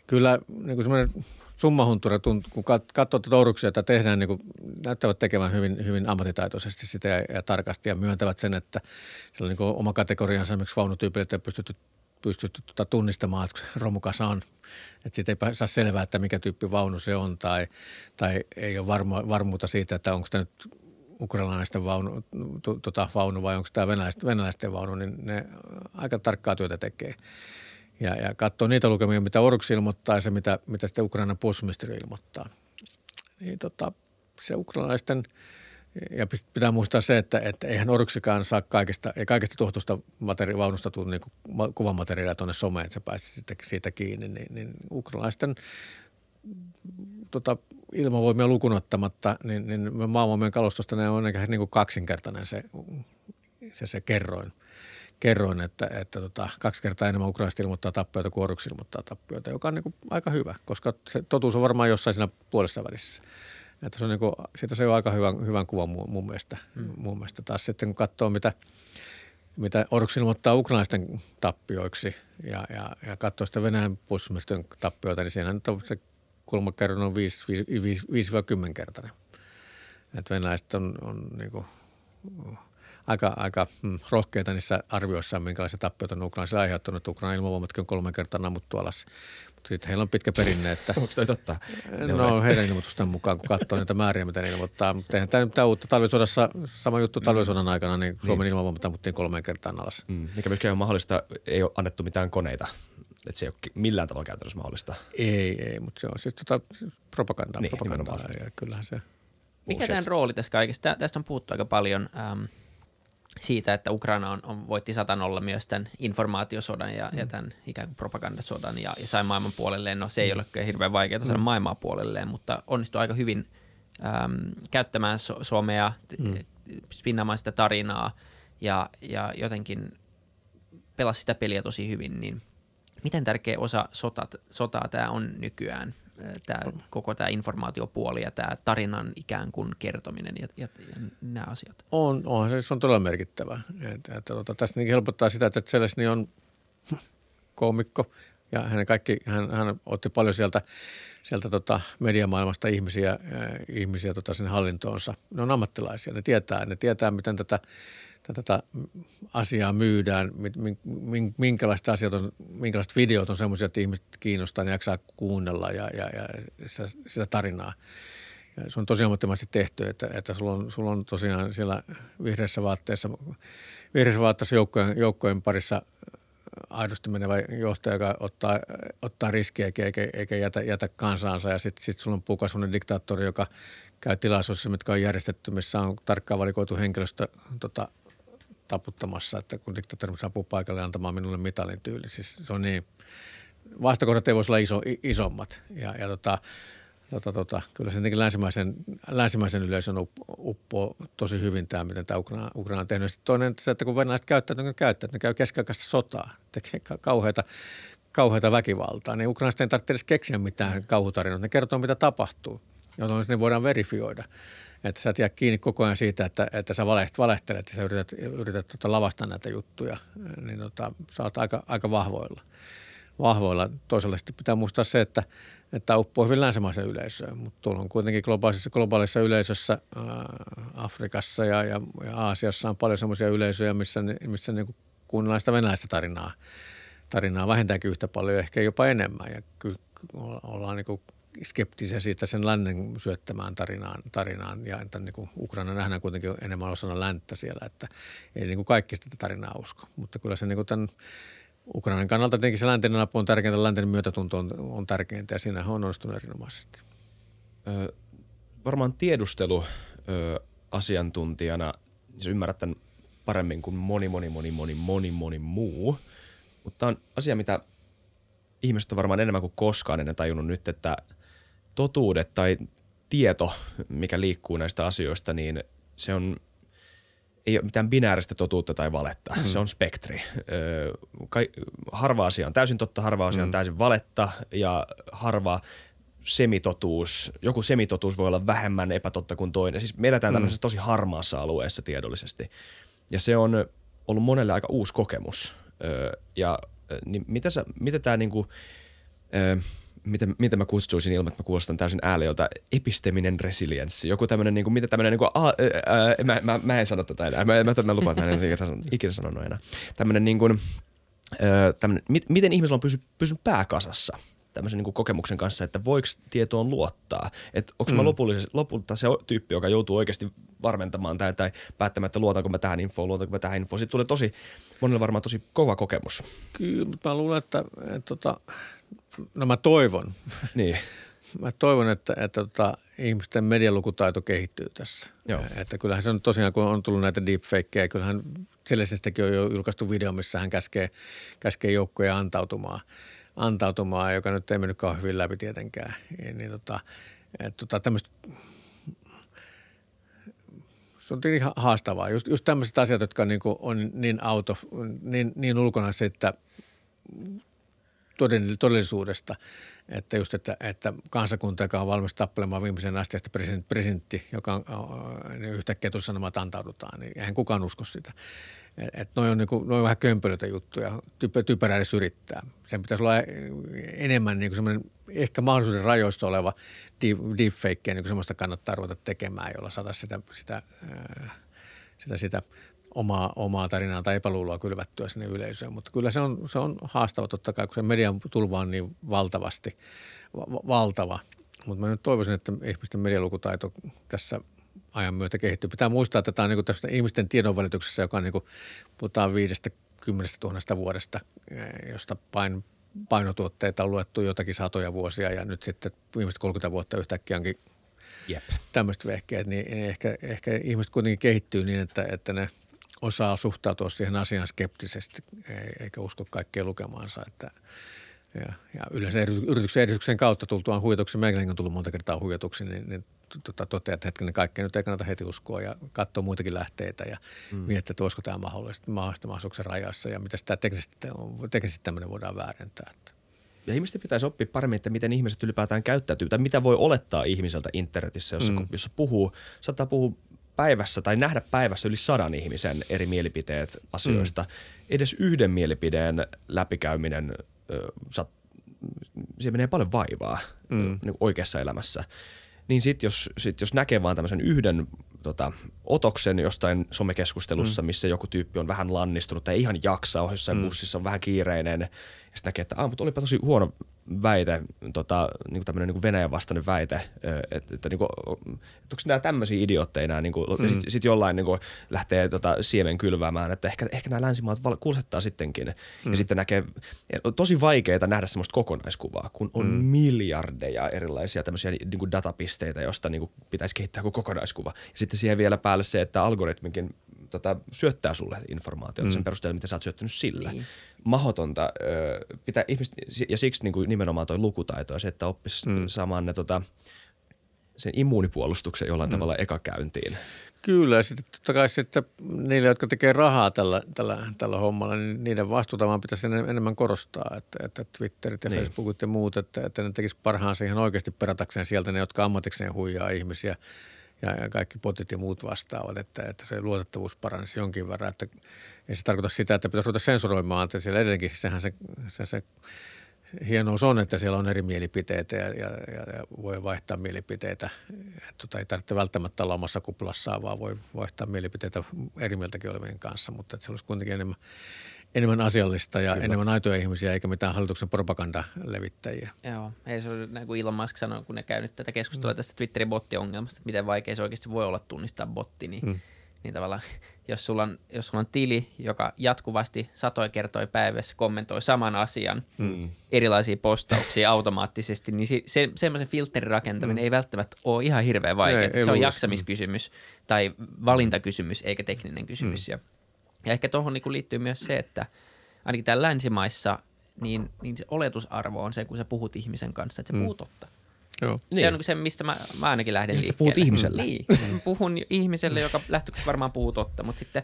kyllä niin kuin semmoinen summahuntura, kun katsoo touruksia, että tehdään, niin kuin, näyttävät tekemään hyvin, hyvin ammattitaitoisesti sitä ja, ja tarkasti ja myöntävät sen, että siellä on niin oma kategoriansa esimerkiksi vaunutyypille, että pystytty, pystytty tuota tunnistamaan, että romukasa on. Että siitä ei saa selvää, että mikä tyyppi vaunu se on tai, tai ei ole varma, varmuutta siitä, että onko tämä nyt ukrainalaisten vaunu, tuota, vaunu vai onko tämä venäläisten, venäläisten vaunu, niin ne aika tarkkaa työtä tekee ja, ja katsoo niitä lukemia, mitä Oruks ilmoittaa ja se, mitä, mitä sitten Ukrainan puolustusministeriö ilmoittaa. Niin tota, se ukrainalaisten, ja pitää muistaa se, että, että eihän Oruksikaan saa kaikista, ei kaikista tuotusta materi- vaunusta tule niin kuvamateriaalia tuonne someen, että se pääsisi siitä, siitä kiinni, niin, niin ukrainalaisten tota, ilmavoimia lukunottamatta, niin, niin maavoimien kalustosta ne on ehkä niin kuin kaksinkertainen se, se, se kerroin – kerroin, että, että tota, kaksi kertaa enemmän ukrainasta ilmoittaa tappioita kuin oruksi ilmoittaa tappioita, joka on niin kuin aika hyvä, koska se totuus on varmaan jossain siinä puolessa välissä. Että se on niin kuin, siitä se on aika hyvän, hyvän kuvan mun, mun, mielestä, mm. mun mielestä. Taas sitten kun katsoo, mitä, mitä Orks ilmoittaa ukrainaisten tappioiksi ja, ja, ja katsoo sitä Venäjän puolustusministeriön tappioita, niin siinä nyt on se kulmakerron on 5-10 kertainen. Että venäläiset on, on niin kuin, aika, aika mm, rohkeita niissä arvioissaan, minkälaisia tappioita on Ukrainassa aiheuttanut. Ukraina ilmavoimatkin on kolme kertaa nammuttu alas. Mutta sitten heillä on pitkä perinne. Että, Onko toi totta? No heidän ilmoitusten mukaan, kun katsoo niitä määriä, mitä ne ilmoittaa. Mutta eihän tämä, tämä uutta talvisodassa, sama juttu talvisodan aikana, niin Suomen niin. ilmavoimat ammuttiin kolmeen kertaan alas. Mm. Mikä myöskään on mahdollista, ei ole annettu mitään koneita että se ei ole millään tavalla käytännössä mahdollista. Ei, ei, mutta se on siis tota propagandaa. Niin, propagandaa ja kyllähän se – mikä tämän rooli tässä kaikessa? Tästä on puhuttu aika paljon ähm, siitä, että Ukraina on, on voitti satanolla myös tämän informaatiosodan ja, mm. ja tämän ikään kuin propagandasodan ja, ja sai maailman puolelleen. No se ei mm. ole hirveän vaikeaa saada mm. maailmaa puolelleen, mutta onnistui aika hyvin ähm, käyttämään so- somea, mm. spinnaamaan sitä tarinaa ja, ja jotenkin pelasi sitä peliä tosi hyvin, niin miten tärkeä osa sota, sotaa tämä on nykyään? Tämä, koko tämä informaatiopuoli ja tämä tarinan ikään kuin kertominen ja, ja, ja nämä asiat? On, onhan se, se on todella merkittävä. Että, että, että, tästä niin helpottaa sitä, että Celesni on [LAUGHS] koomikko ja hän, kaikki, hän, hän otti paljon sieltä, sieltä tota mediamaailmasta ihmisiä, äh, ihmisiä tota sinne hallintoonsa. Ne on ammattilaisia, ne tietää, ne tietää miten tätä – tätä asiaa myydään, minkälaiset asiat on, minkälaiset videot on semmoisia, että ihmiset kiinnostaa ja jaksaa kuunnella ja, ja, ja sitä, sitä tarinaa. Ja se on tosi ammattimaisesti tehty, että, että sulla, on, sulla on tosiaan siellä vihreässä vaatteessa, vihreässä vaatteessa joukkojen, joukkojen parissa aidosti menevä johtaja, joka ottaa, ottaa riskiä eikä, eikä, jätä, jätä kansaansa. Ja sitten sit sulla on puukas diktaattori, joka käy tilaisuudessa, mitkä on järjestetty, missä on tarkkaan valikoitu henkilöstö tota, taputtamassa, että kun diktaattori saapuu paikalle antamaan minulle mitalin tyyli. Siis se on niin, vastakohdat ei voisi olla iso, isommat. Ja, ja tota, tota, tota, kyllä se länsimaisen, länsimaisen yleisön uppoo tosi hyvin tämä, miten tämä Ukraina, Ukraina on tehnyt. Sitten toinen se, että kun venäläiset käyttävät, niin käyttävät, ne käy keskiaikaista sotaa, tekee kauheita, kauheita väkivaltaa, niin ukrainalaiset ei tarvitse edes keksiä mitään kauhutarinoita. Ne kertoo, mitä tapahtuu, jolloin ne voidaan verifioida että sä et jää kiinni koko ajan siitä, että, että sä valeht, valehtelet ja sä yrität, yrität tota lavastaa näitä juttuja, niin tota, sä oot aika, aika vahvoilla. vahvoilla. Toisaalta sitten pitää muistaa se, että, että uppoo hyvin länsimaisen yleisöön, mutta tuolla on kuitenkin globaalissa, globaalissa yleisössä ää, Afrikassa ja, ja, ja Aasiassa on paljon semmoisia yleisöjä, missä, missä niin kuunnellaan sitä venäläistä tarinaa, tarinaa vähintäänkin yhtä paljon, ehkä jopa enemmän. Ja kyllä ollaan niin skeptisiä siitä sen lännen syöttämään tarinaan, tarinaan ja että niin kuin Ukraina nähdään kuitenkin enemmän osana länttä siellä, että ei niin kuin kaikki sitä tarinaa usko. Mutta kyllä se niin kuin tämän Ukrainan kannalta tietenkin se läntinen apu on tärkeintä, läntinen myötätunto on, on tärkeintä ja siinä on onnistunut erinomaisesti. Ö, varmaan tiedustelu ö, asiantuntijana, se ymmärrät tämän paremmin kuin moni, moni, moni, moni, moni, moni muu. Mutta on asia, mitä ihmiset on varmaan enemmän kuin koskaan ennen tajunnut nyt, että – totuudet tai tieto, mikä liikkuu näistä asioista, niin se on ei ole mitään binääristä totuutta tai valetta. Mm. Se on spektri. Öö, kai, harva asia on täysin totta, harva asia on mm. täysin valetta ja harva semitotuus, joku semitotuus voi olla vähemmän epätotta kuin toinen. Siis me eletään mm. tämmöisessä tosi harmaassa alueessa tiedollisesti. Ja se on ollut monelle aika uusi kokemus. Öö, ja niin mitä, sä, mitä tämä niinku, öö, miten, miten mä kutsuisin ilman, että mä kuulostan täysin ääliöltä, episteminen resilienssi. Joku tämmöinen, niin kuin, mitä tämmöinen, niin kuin, a, ää, ää, mä, mä, mä, en sano tätä enää. Mä, mä, mä lupaan, että mä en ikinä, ikinä sanonut enää. Tämmöinen, niin kuin, ää, tämmöinen, mit, miten ihmisellä on pysy, pysynyt pääkasassa tämmöisen niin kuin kokemuksen kanssa, että voiko tietoon luottaa. Että onko mm. mä lopulta se tyyppi, joka joutuu oikeasti varmentamaan tai, tai päättämään, että luotanko mä tähän infoon, luotanko mä tähän infoon. Sitten tulee tosi, monelle varmaan tosi kova kokemus. Kyllä, mutta mä luulen, että, että, että tota, No mä toivon. Niin. [LAUGHS] Mä toivon, että, että, että ihmisten medialukutaito kehittyy tässä. Joo. Että kyllähän se on tosiaan, kun on tullut näitä deepfakeja, kyllähän Selesistäkin on jo julkaistu video, missä hän käskee, käskee joukkoja antautumaan, antautumaan, joka nyt ei mennyt kauhean hyvin läpi tietenkään. Ja, niin tota, että tota, tämmöistä se on ihan haastavaa. Just, just tämmöiset asiat, jotka on niin, kuin, on niin, auto, niin, niin ulkona se, että todellisuudesta, että just, että, että kansakunta, joka on valmis tappelemaan viimeisen asti, että presidentti, presidentti joka on, niin yhtäkkiä tuossa sanomaan, että antaudutaan, niin eihän kukaan usko sitä. Että noi on, niin kuin, noi on vähän kömpelöitä juttuja, typer, typerää edes yrittää. Sen pitäisi olla enemmän niin semmoinen ehkä mahdollisuuden rajoista oleva deepfake, niin semmoista kannattaa ruveta tekemään, jolla saataisiin sitä, sitä, sitä, sitä omaa, omaa tarinaa tai epäluuloa kylvättyä sinne yleisöön. Mutta kyllä se on, se on haastava totta kai, kun se median tulva on niin valtavasti, va- valtava. Mutta mä nyt toivoisin, että ihmisten medialukutaito tässä ajan myötä kehittyy. Pitää muistaa, että tämä on niin tästä ihmisten tiedonvälityksessä, joka on niin kuin, puhutaan viidestä kymmenestä tuhannesta vuodesta, eh, josta pain, painotuotteita on luettu jotakin satoja vuosia ja nyt sitten viimeiset 30 vuotta yhtäkkiä onkin Jep. tämmöiset vehkeet, niin ehkä, ehkä ihmiset kuitenkin kehittyy niin, että, että ne osaa suhtautua siihen asiaan skeptisesti eikä usko kaikkeen lukemaansa, että – ja, ja yleensä yrityksen edistyksen kautta tultuaan huijatuksi, meilläkin on tullut monta kertaa huijatuksi, niin, niin tota, toteaa, että hetkinen kaikkea nyt ei kannata heti uskoa ja katsoa muitakin lähteitä ja mm. miettiä, että olisiko tämä mahdollista, mahdollista mahdollisuuksien rajassa ja mitä sitä teknisesti, teknisesti tämmöinen voidaan väärentää. Ja ihmisten pitäisi oppia paremmin, että miten ihmiset ylipäätään käyttäytyy tai mitä voi olettaa ihmiseltä internetissä, jossa, mm. jossa puhuu, saattaa puhua päivässä tai nähdä päivässä yli sadan ihmisen eri mielipiteet asioista. Mm. Edes yhden mielipideen läpikäyminen sä, siihen menee paljon vaivaa mm. niin oikeassa elämässä. Niin sitten jos, sit jos näkee vaan tämmöisen yhden tota, otoksen jostain somekeskustelussa, mm. missä joku tyyppi on vähän lannistunut tai ihan jaksaa, jossain mm. bussissa on vähän kiireinen, sitten näkee, että ah, mutta olipa tosi huono väite, tota, niin tämmöinen niin Venäjän vastainen väite, että, että, niin kuin, että onko nämä tämmöisiä idiootteja nämä, niin kuin, mm. sitten sit jollain niin kuin, lähtee tota, siemen kylväämään, että ehkä, ehkä nämä länsimaat kuulsettaa sittenkin. Mm. Ja sitten näkee, on tosi vaikeaa nähdä semmoista kokonaiskuvaa, kun on mm. miljardeja erilaisia tämmöisiä niin kuin datapisteitä, josta niin kuin, pitäisi kehittää kuin kokonaiskuva. Ja sitten siihen vielä päälle se, että algoritmikin tota, syöttää sulle informaatiota mm. sen perusteella, mitä sä oot syöttänyt sillä. Niin. Mahotonta pitää ihmiset, ja siksi niin kuin nimenomaan toi lukutaito ja se, että oppisi mm. saamaan ne tota, sen immuunipuolustuksen jollain mm. tavalla ekakäyntiin. Kyllä, ja sitten totta kai sitten niille, jotka tekee rahaa tällä, tällä, tällä hommalla, niin niiden vastuuta vaan pitäisi enemmän korostaa, että, että Twitterit ja niin. Facebookit ja muut, että, että ne tekisi parhaansa ihan oikeasti peratakseen sieltä ne, jotka ammatikseen huijaa ihmisiä – ja, ja kaikki potit ja muut vastaavat, että, että se luotettavuus paranisi jonkin verran. Että ei se tarkoita sitä, että pitäisi ruveta sensuroimaan, että siellä edelleenkin sehän se, se, se hienous on, että siellä on eri mielipiteitä ja, ja, ja voi vaihtaa mielipiteitä. Että tota, ei tarvitse välttämättä olla omassa kuplassaan, vaan voi vaihtaa mielipiteitä eri mieltäkin olevien kanssa, mutta että se olisi kuitenkin enemmän – enemmän asiallista ja Kyllä. enemmän aitoja ihmisiä eikä mitään hallituksen propagandalevittäjiä. Joo, ei se oli näin kuin Elon Musk sanoi, kun ne käy nyt tätä keskustelua mm. tästä Twitterin bottiongelmasta, että miten vaikea se oikeasti voi olla tunnistaa botti, niin, mm. niin tavallaan jos sulla, on, jos sulla on tili, joka jatkuvasti satoja kertoja päivässä kommentoi saman asian, mm. erilaisia postauksia [LAUGHS] automaattisesti, niin se, se, semmoisen filterin rakentaminen mm. ei välttämättä ole ihan hirveän vaikeaa. Se on jaksamiskysymys tai valintakysymys eikä tekninen kysymys. Mm. Ja ja ehkä tuohon niin liittyy myös se, että ainakin täällä länsimaissa, niin, niin se oletusarvo on se, kun sä puhut ihmisen kanssa, että se mm. puhuu totta. Joo. Niin. Se on niin se, mistä mä, mä ainakin lähden liikkeelle. Sä puhut ihmiselle. Niin, mä puhun ihmiselle, joka lähtöksi varmaan puhuu totta, mutta sitten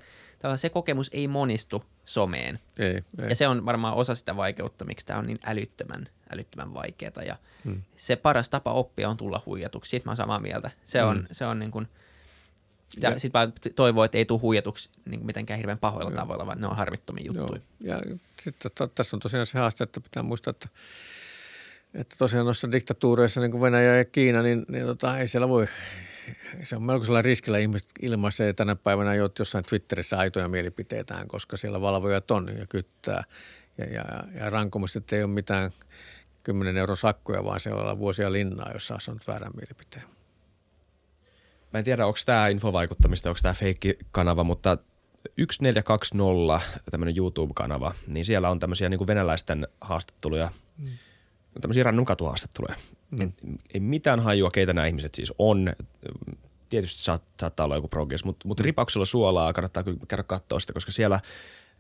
se kokemus ei monistu someen. Ei, ei. Ja se on varmaan osa sitä vaikeutta, miksi tämä on niin älyttömän, älyttömän vaikeaa. Ja hmm. se paras tapa oppia on tulla huijatuksi. Siitä mä oon samaa mieltä. Se on, hmm. se on niin kuin – ja, ja sitten vaan toivoo, että ei tule huijatuksi niin mitenkään hirveän pahoilla joo. tavoilla, vaan ne on harvittomia juttuja. Joo. Ja sitten tässä on tosiaan se haaste, että pitää muistaa, että, että tosiaan noissa diktatuureissa, niin kuin Venäjä ja Kiina, niin, niin tota, ei siellä voi, se on melko sellainen riskillä ihmiset ilmaisee tänä päivänä jo jossain Twitterissä aitoja mielipiteitään, koska siellä valvojat on ja kyttää. Ja, ja, ja rankomiset ei ole mitään 10 euro sakkoja, vaan se on vuosia linnaa, jos saa sanonut väärän mielipiteen mä en tiedä, onko tämä infovaikuttamista, onko tämä feikki-kanava, mutta 1420, tämmöinen YouTube-kanava, niin siellä on tämmöisiä niin venäläisten haastatteluja, mm. tämmöisiä random katuhaastatteluja. Mm. ei mitään hajua, keitä nämä ihmiset siis on. Tietysti saat, saattaa olla joku progress, mutta, mutta ripauksella suolaa kannattaa kyllä käydä katsoa sitä, koska siellä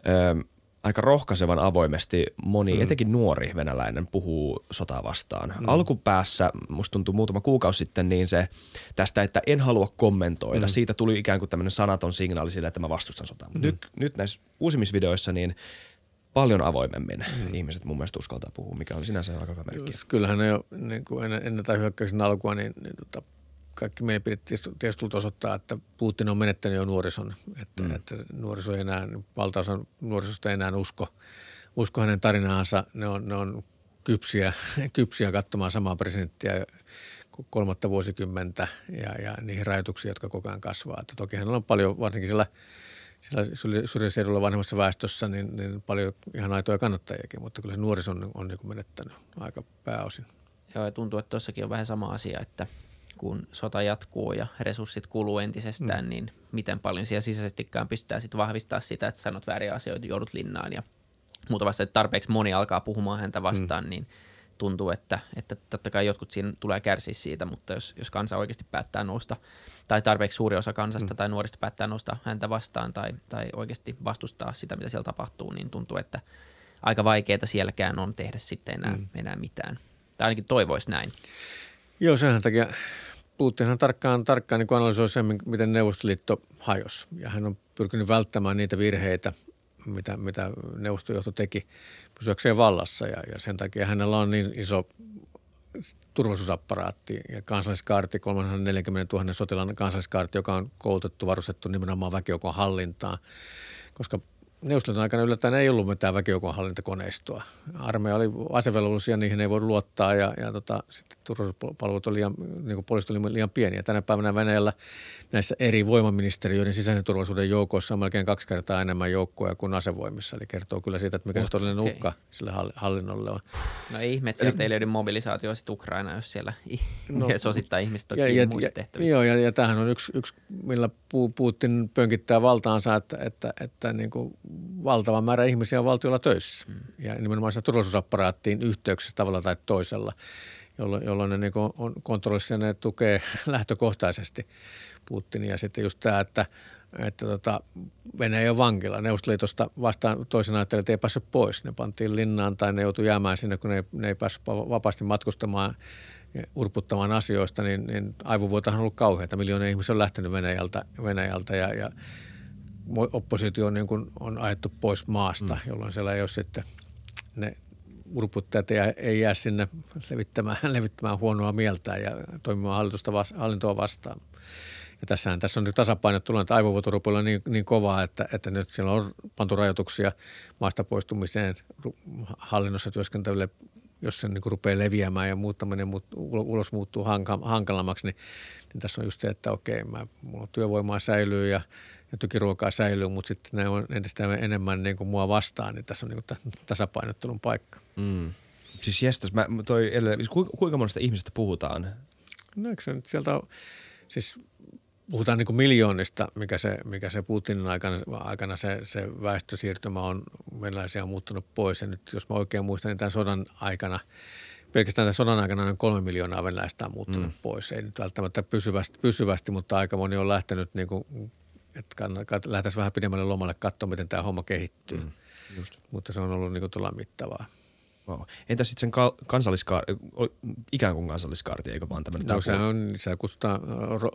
ö, aika rohkaisevan avoimesti moni, mm. etenkin nuori venäläinen, puhuu sotaa vastaan. Mm. Alkupäässä, musta tuntuu muutama kuukausi sitten, niin se tästä, että en halua kommentoida, mm. siitä tuli ikään kuin tämmöinen sanaton signaali sille, että mä vastustan sotaa. Mm. Nyt, nyt näissä uusimmissa videoissa, niin paljon avoimemmin mm. ihmiset mun mielestä uskaltaa puhua, mikä on sinänsä aika hyvä merkki. Kyllähän ne jo niin kuin ennen, ennen hyökkäyksen alkua, niin, niin tota, kaikki mielipidetiedustelut osoittaa, että Putin on menettänyt jo nuorison, että, mm. että nuoriso ei enää, valtaosa nuorisosta ei enää usko, usko hänen tarinaansa. Ne on, ne on kypsiä, [LAUGHS] kypsiä katsomaan samaa presidenttiä kolmatta vuosikymmentä ja, ja niihin rajoituksiin, jotka koko ajan kasvaa. Että toki hänellä on paljon, varsinkin siellä, siellä syrjäseudulla vanhemmassa väestössä, niin, niin paljon ihan aitoja kannattajiakin, mutta kyllä se nuoriso on, on niin menettänyt aika pääosin. Joo, ja tuntuu, että tuossakin on vähän sama asia, että kun sota jatkuu ja resurssit kuluu entisestään, mm. niin miten paljon siellä sisäisestikään pystytään sitten vahvistaa sitä, että sanot vääriä asioita, joudut linnaan ja muuta vasta, että tarpeeksi moni alkaa puhumaan häntä vastaan, mm. niin – tuntuu, että, että totta kai jotkut siinä tulee kärsiä siitä, mutta jos, jos kansa oikeasti päättää nousta, tai tarpeeksi suuri osa kansasta mm. tai nuorista päättää nousta häntä vastaan tai, tai oikeasti vastustaa sitä, mitä siellä tapahtuu, niin tuntuu, että aika vaikeaa sielläkään on tehdä sitten enää, mm. enää mitään. Tai ainakin toivoisi näin. Joo, senhän takia Putinhan tarkkaan, tarkkaan niin analysoi sen, miten Neuvostoliitto hajosi. Ja hän on pyrkinyt välttämään niitä virheitä, mitä, mitä neuvostojohto teki pysyäkseen vallassa ja, ja sen takia hänellä on niin iso turvallisuusapparaatti ja kansalliskaarti, 340 000 sotilaan kansalliskaarti, joka on koulutettu, varustettu nimenomaan väkijoukon hallintaan, koska Neuvostoliiton aikana yllättäen ei ollut mitään väkijoukon hallintakoneistoa. Armeija oli asevelvollisia, niihin ei voinut luottaa ja, ja tota, sitten turvallisuuspalvelut oli liian, niin kuin oli liian pieniä. Tänä päivänä Venäjällä näissä eri voimaministeriöiden sisäisen turvallisuuden joukoissa on melkein kaksi kertaa enemmän joukkoja kuin asevoimissa. Eli kertoo kyllä siitä, että mikä What? se todellinen okay. uhka sille hallinnolle on. No ei ihme, että sieltä ei löydy mobilisaatio sitten Ukraina, jos siellä no, [LAUGHS] osittaa ihmiset toki ja, ja, muissa tehtävissä. Joo, ja, ja tämähän on yksi, yksi millä Putin pönkittää valtaansa, että, että, että niin kuin valtava määrä ihmisiä on valtiolla töissä mm. ja nimenomaan turvallisuusapparaattiin yhteyksissä tavalla tai toisella, jolloin, jolloin ne niin on kontrollissa ne tukee [LAUGHS] lähtökohtaisesti Putinia. Ja sitten just tämä, että, että tota, Venäjä on vankila. Neuvostoliitosta vastaan toisen ajattelijan, että ei päässyt pois. Ne pantiin linnaan tai ne joutui jäämään sinne, kun ne, ne ei päässyt vapaasti matkustamaan urputtamaan asioista, niin, niin aivovuotahan on ollut kauheita. Miljoonia ihmisiä on lähtenyt Venäjältä, Venäjältä ja, ja oppositio on, niin kuin, on ajettu pois maasta, mm. jolloin siellä ei ole sitten ne urputtajat ei, ei jää sinne levittämään, [LAUGHS] levittämään huonoa mieltä ja toimimaan hallitusta, hallintoa vastaan. Ja tässähän tässä on nyt tasapainot tullut, että aivovuotorupu on niin, niin kovaa, että, että nyt siellä on pantu rajoituksia maasta poistumiseen hallinnossa työskentelylle, jos se niin rupeaa leviämään ja muuttaminen muut, ulos muuttuu hankalammaksi, niin, niin tässä on just se, että okei, mä, mulla työvoimaa säilyy ja ja tukiruokaa säilyy, mutta sitten ne on entistä enemmän niin kuin mua vastaan, niin tässä on niin kuin tasapainottelun paikka. Mm. Siis jästäs, mä toi, siis kuinka monesta ihmisestä puhutaan? No eikö se nyt sieltä ole, siis puhutaan niin kuin miljoonista, mikä se, mikä se Putinin aikana, aikana se, se väestösiirtymä on venäläisiä on muuttunut pois. Ja nyt jos mä oikein muistan, niin tämän sodan aikana, pelkästään tämän sodan aikana noin kolme miljoonaa venäläistä on muuttunut mm. pois. Ei nyt välttämättä pysyvästi, pysyvästi, mutta aika moni on lähtenyt niin kuin että lähtäisiin vähän pidemmälle lomalle katsoa, miten tämä homma kehittyy. Mm, just. Mutta se on ollut niin kuin mittavaa. Wow. Entä sitten sen kansalliskaarti, ikään kuin kansalliskaarti, eikö vaan tämmöinen? No se on, se kutsutaan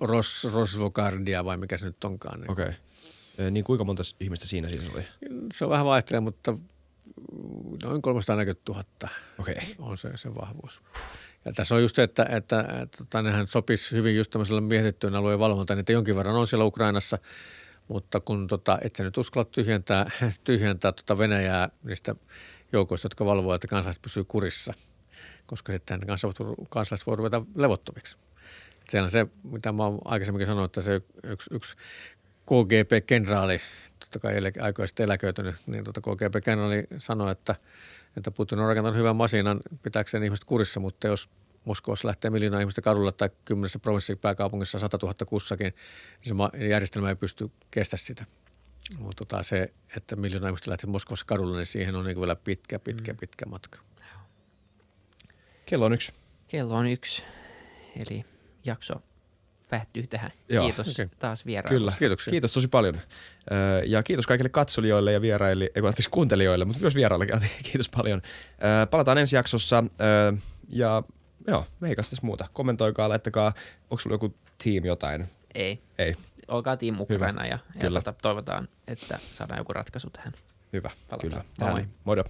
Ros, Rosvokardia vai mikä se nyt onkaan. Niin. Okei. Okay. Niin kuinka monta ihmistä siinä siis oli? Se on vähän vaihtelee, mutta noin 340 000 okay. on se, se vahvuus. Ja tässä on just se, että, että, että, että tota, nehän sopisi hyvin just tämmöisellä miehitettyyn alueen valvontaan, että jonkin verran on siellä Ukrainassa, mutta kun tota, et sä nyt uskalla tyhjentää, [LAUGHS] tyhjentää tota Venäjää niistä joukoista, jotka valvoo, että kansalaiset pysyy kurissa, koska sitten kansalaiset voi ruveta levottomiksi. Siellä on se, mitä mä aikaisemminkin sanonut, että se yksi, yksi KGP-kenraali, totta kai aikoina sitten eläköitynyt, niin tota KGP-kenraali sanoi, että – että Putin on rakentanut hyvän masinan pitääkseen ihmiset kurissa, mutta jos Moskovassa lähtee miljoonaa ihmistä kadulla tai kymmenessä provinssipääkaupungissa 100 000 kussakin, niin se järjestelmä ei pysty kestä sitä. Mutta tota se, että miljoonaa ihmistä lähtee Moskovassa kadulla, niin siihen on niin vielä pitkä, pitkä, mm. pitkä matka. Kello on yksi. Kello on yksi, eli jakso päättyy tähän. Joo. Kiitos okay. taas vierailusta. Kyllä, Kiitoksia. kiitos tosi paljon. Ja kiitos kaikille katsolijoille ja vieraille, ei siis kuuntelijoille, mutta myös vieraille. [LAUGHS] Kiitos paljon. Palataan ensi jaksossa ja joo, meikäs tässä muuta. Kommentoikaa, laittakaa, onko sulla joku team jotain? Ei. Ei. Olkaa team Ukraina ja, ja tota, toivotaan, että saadaan joku ratkaisu tähän. Hyvä, Palataan. kyllä. Moi Tähän, moi. moido.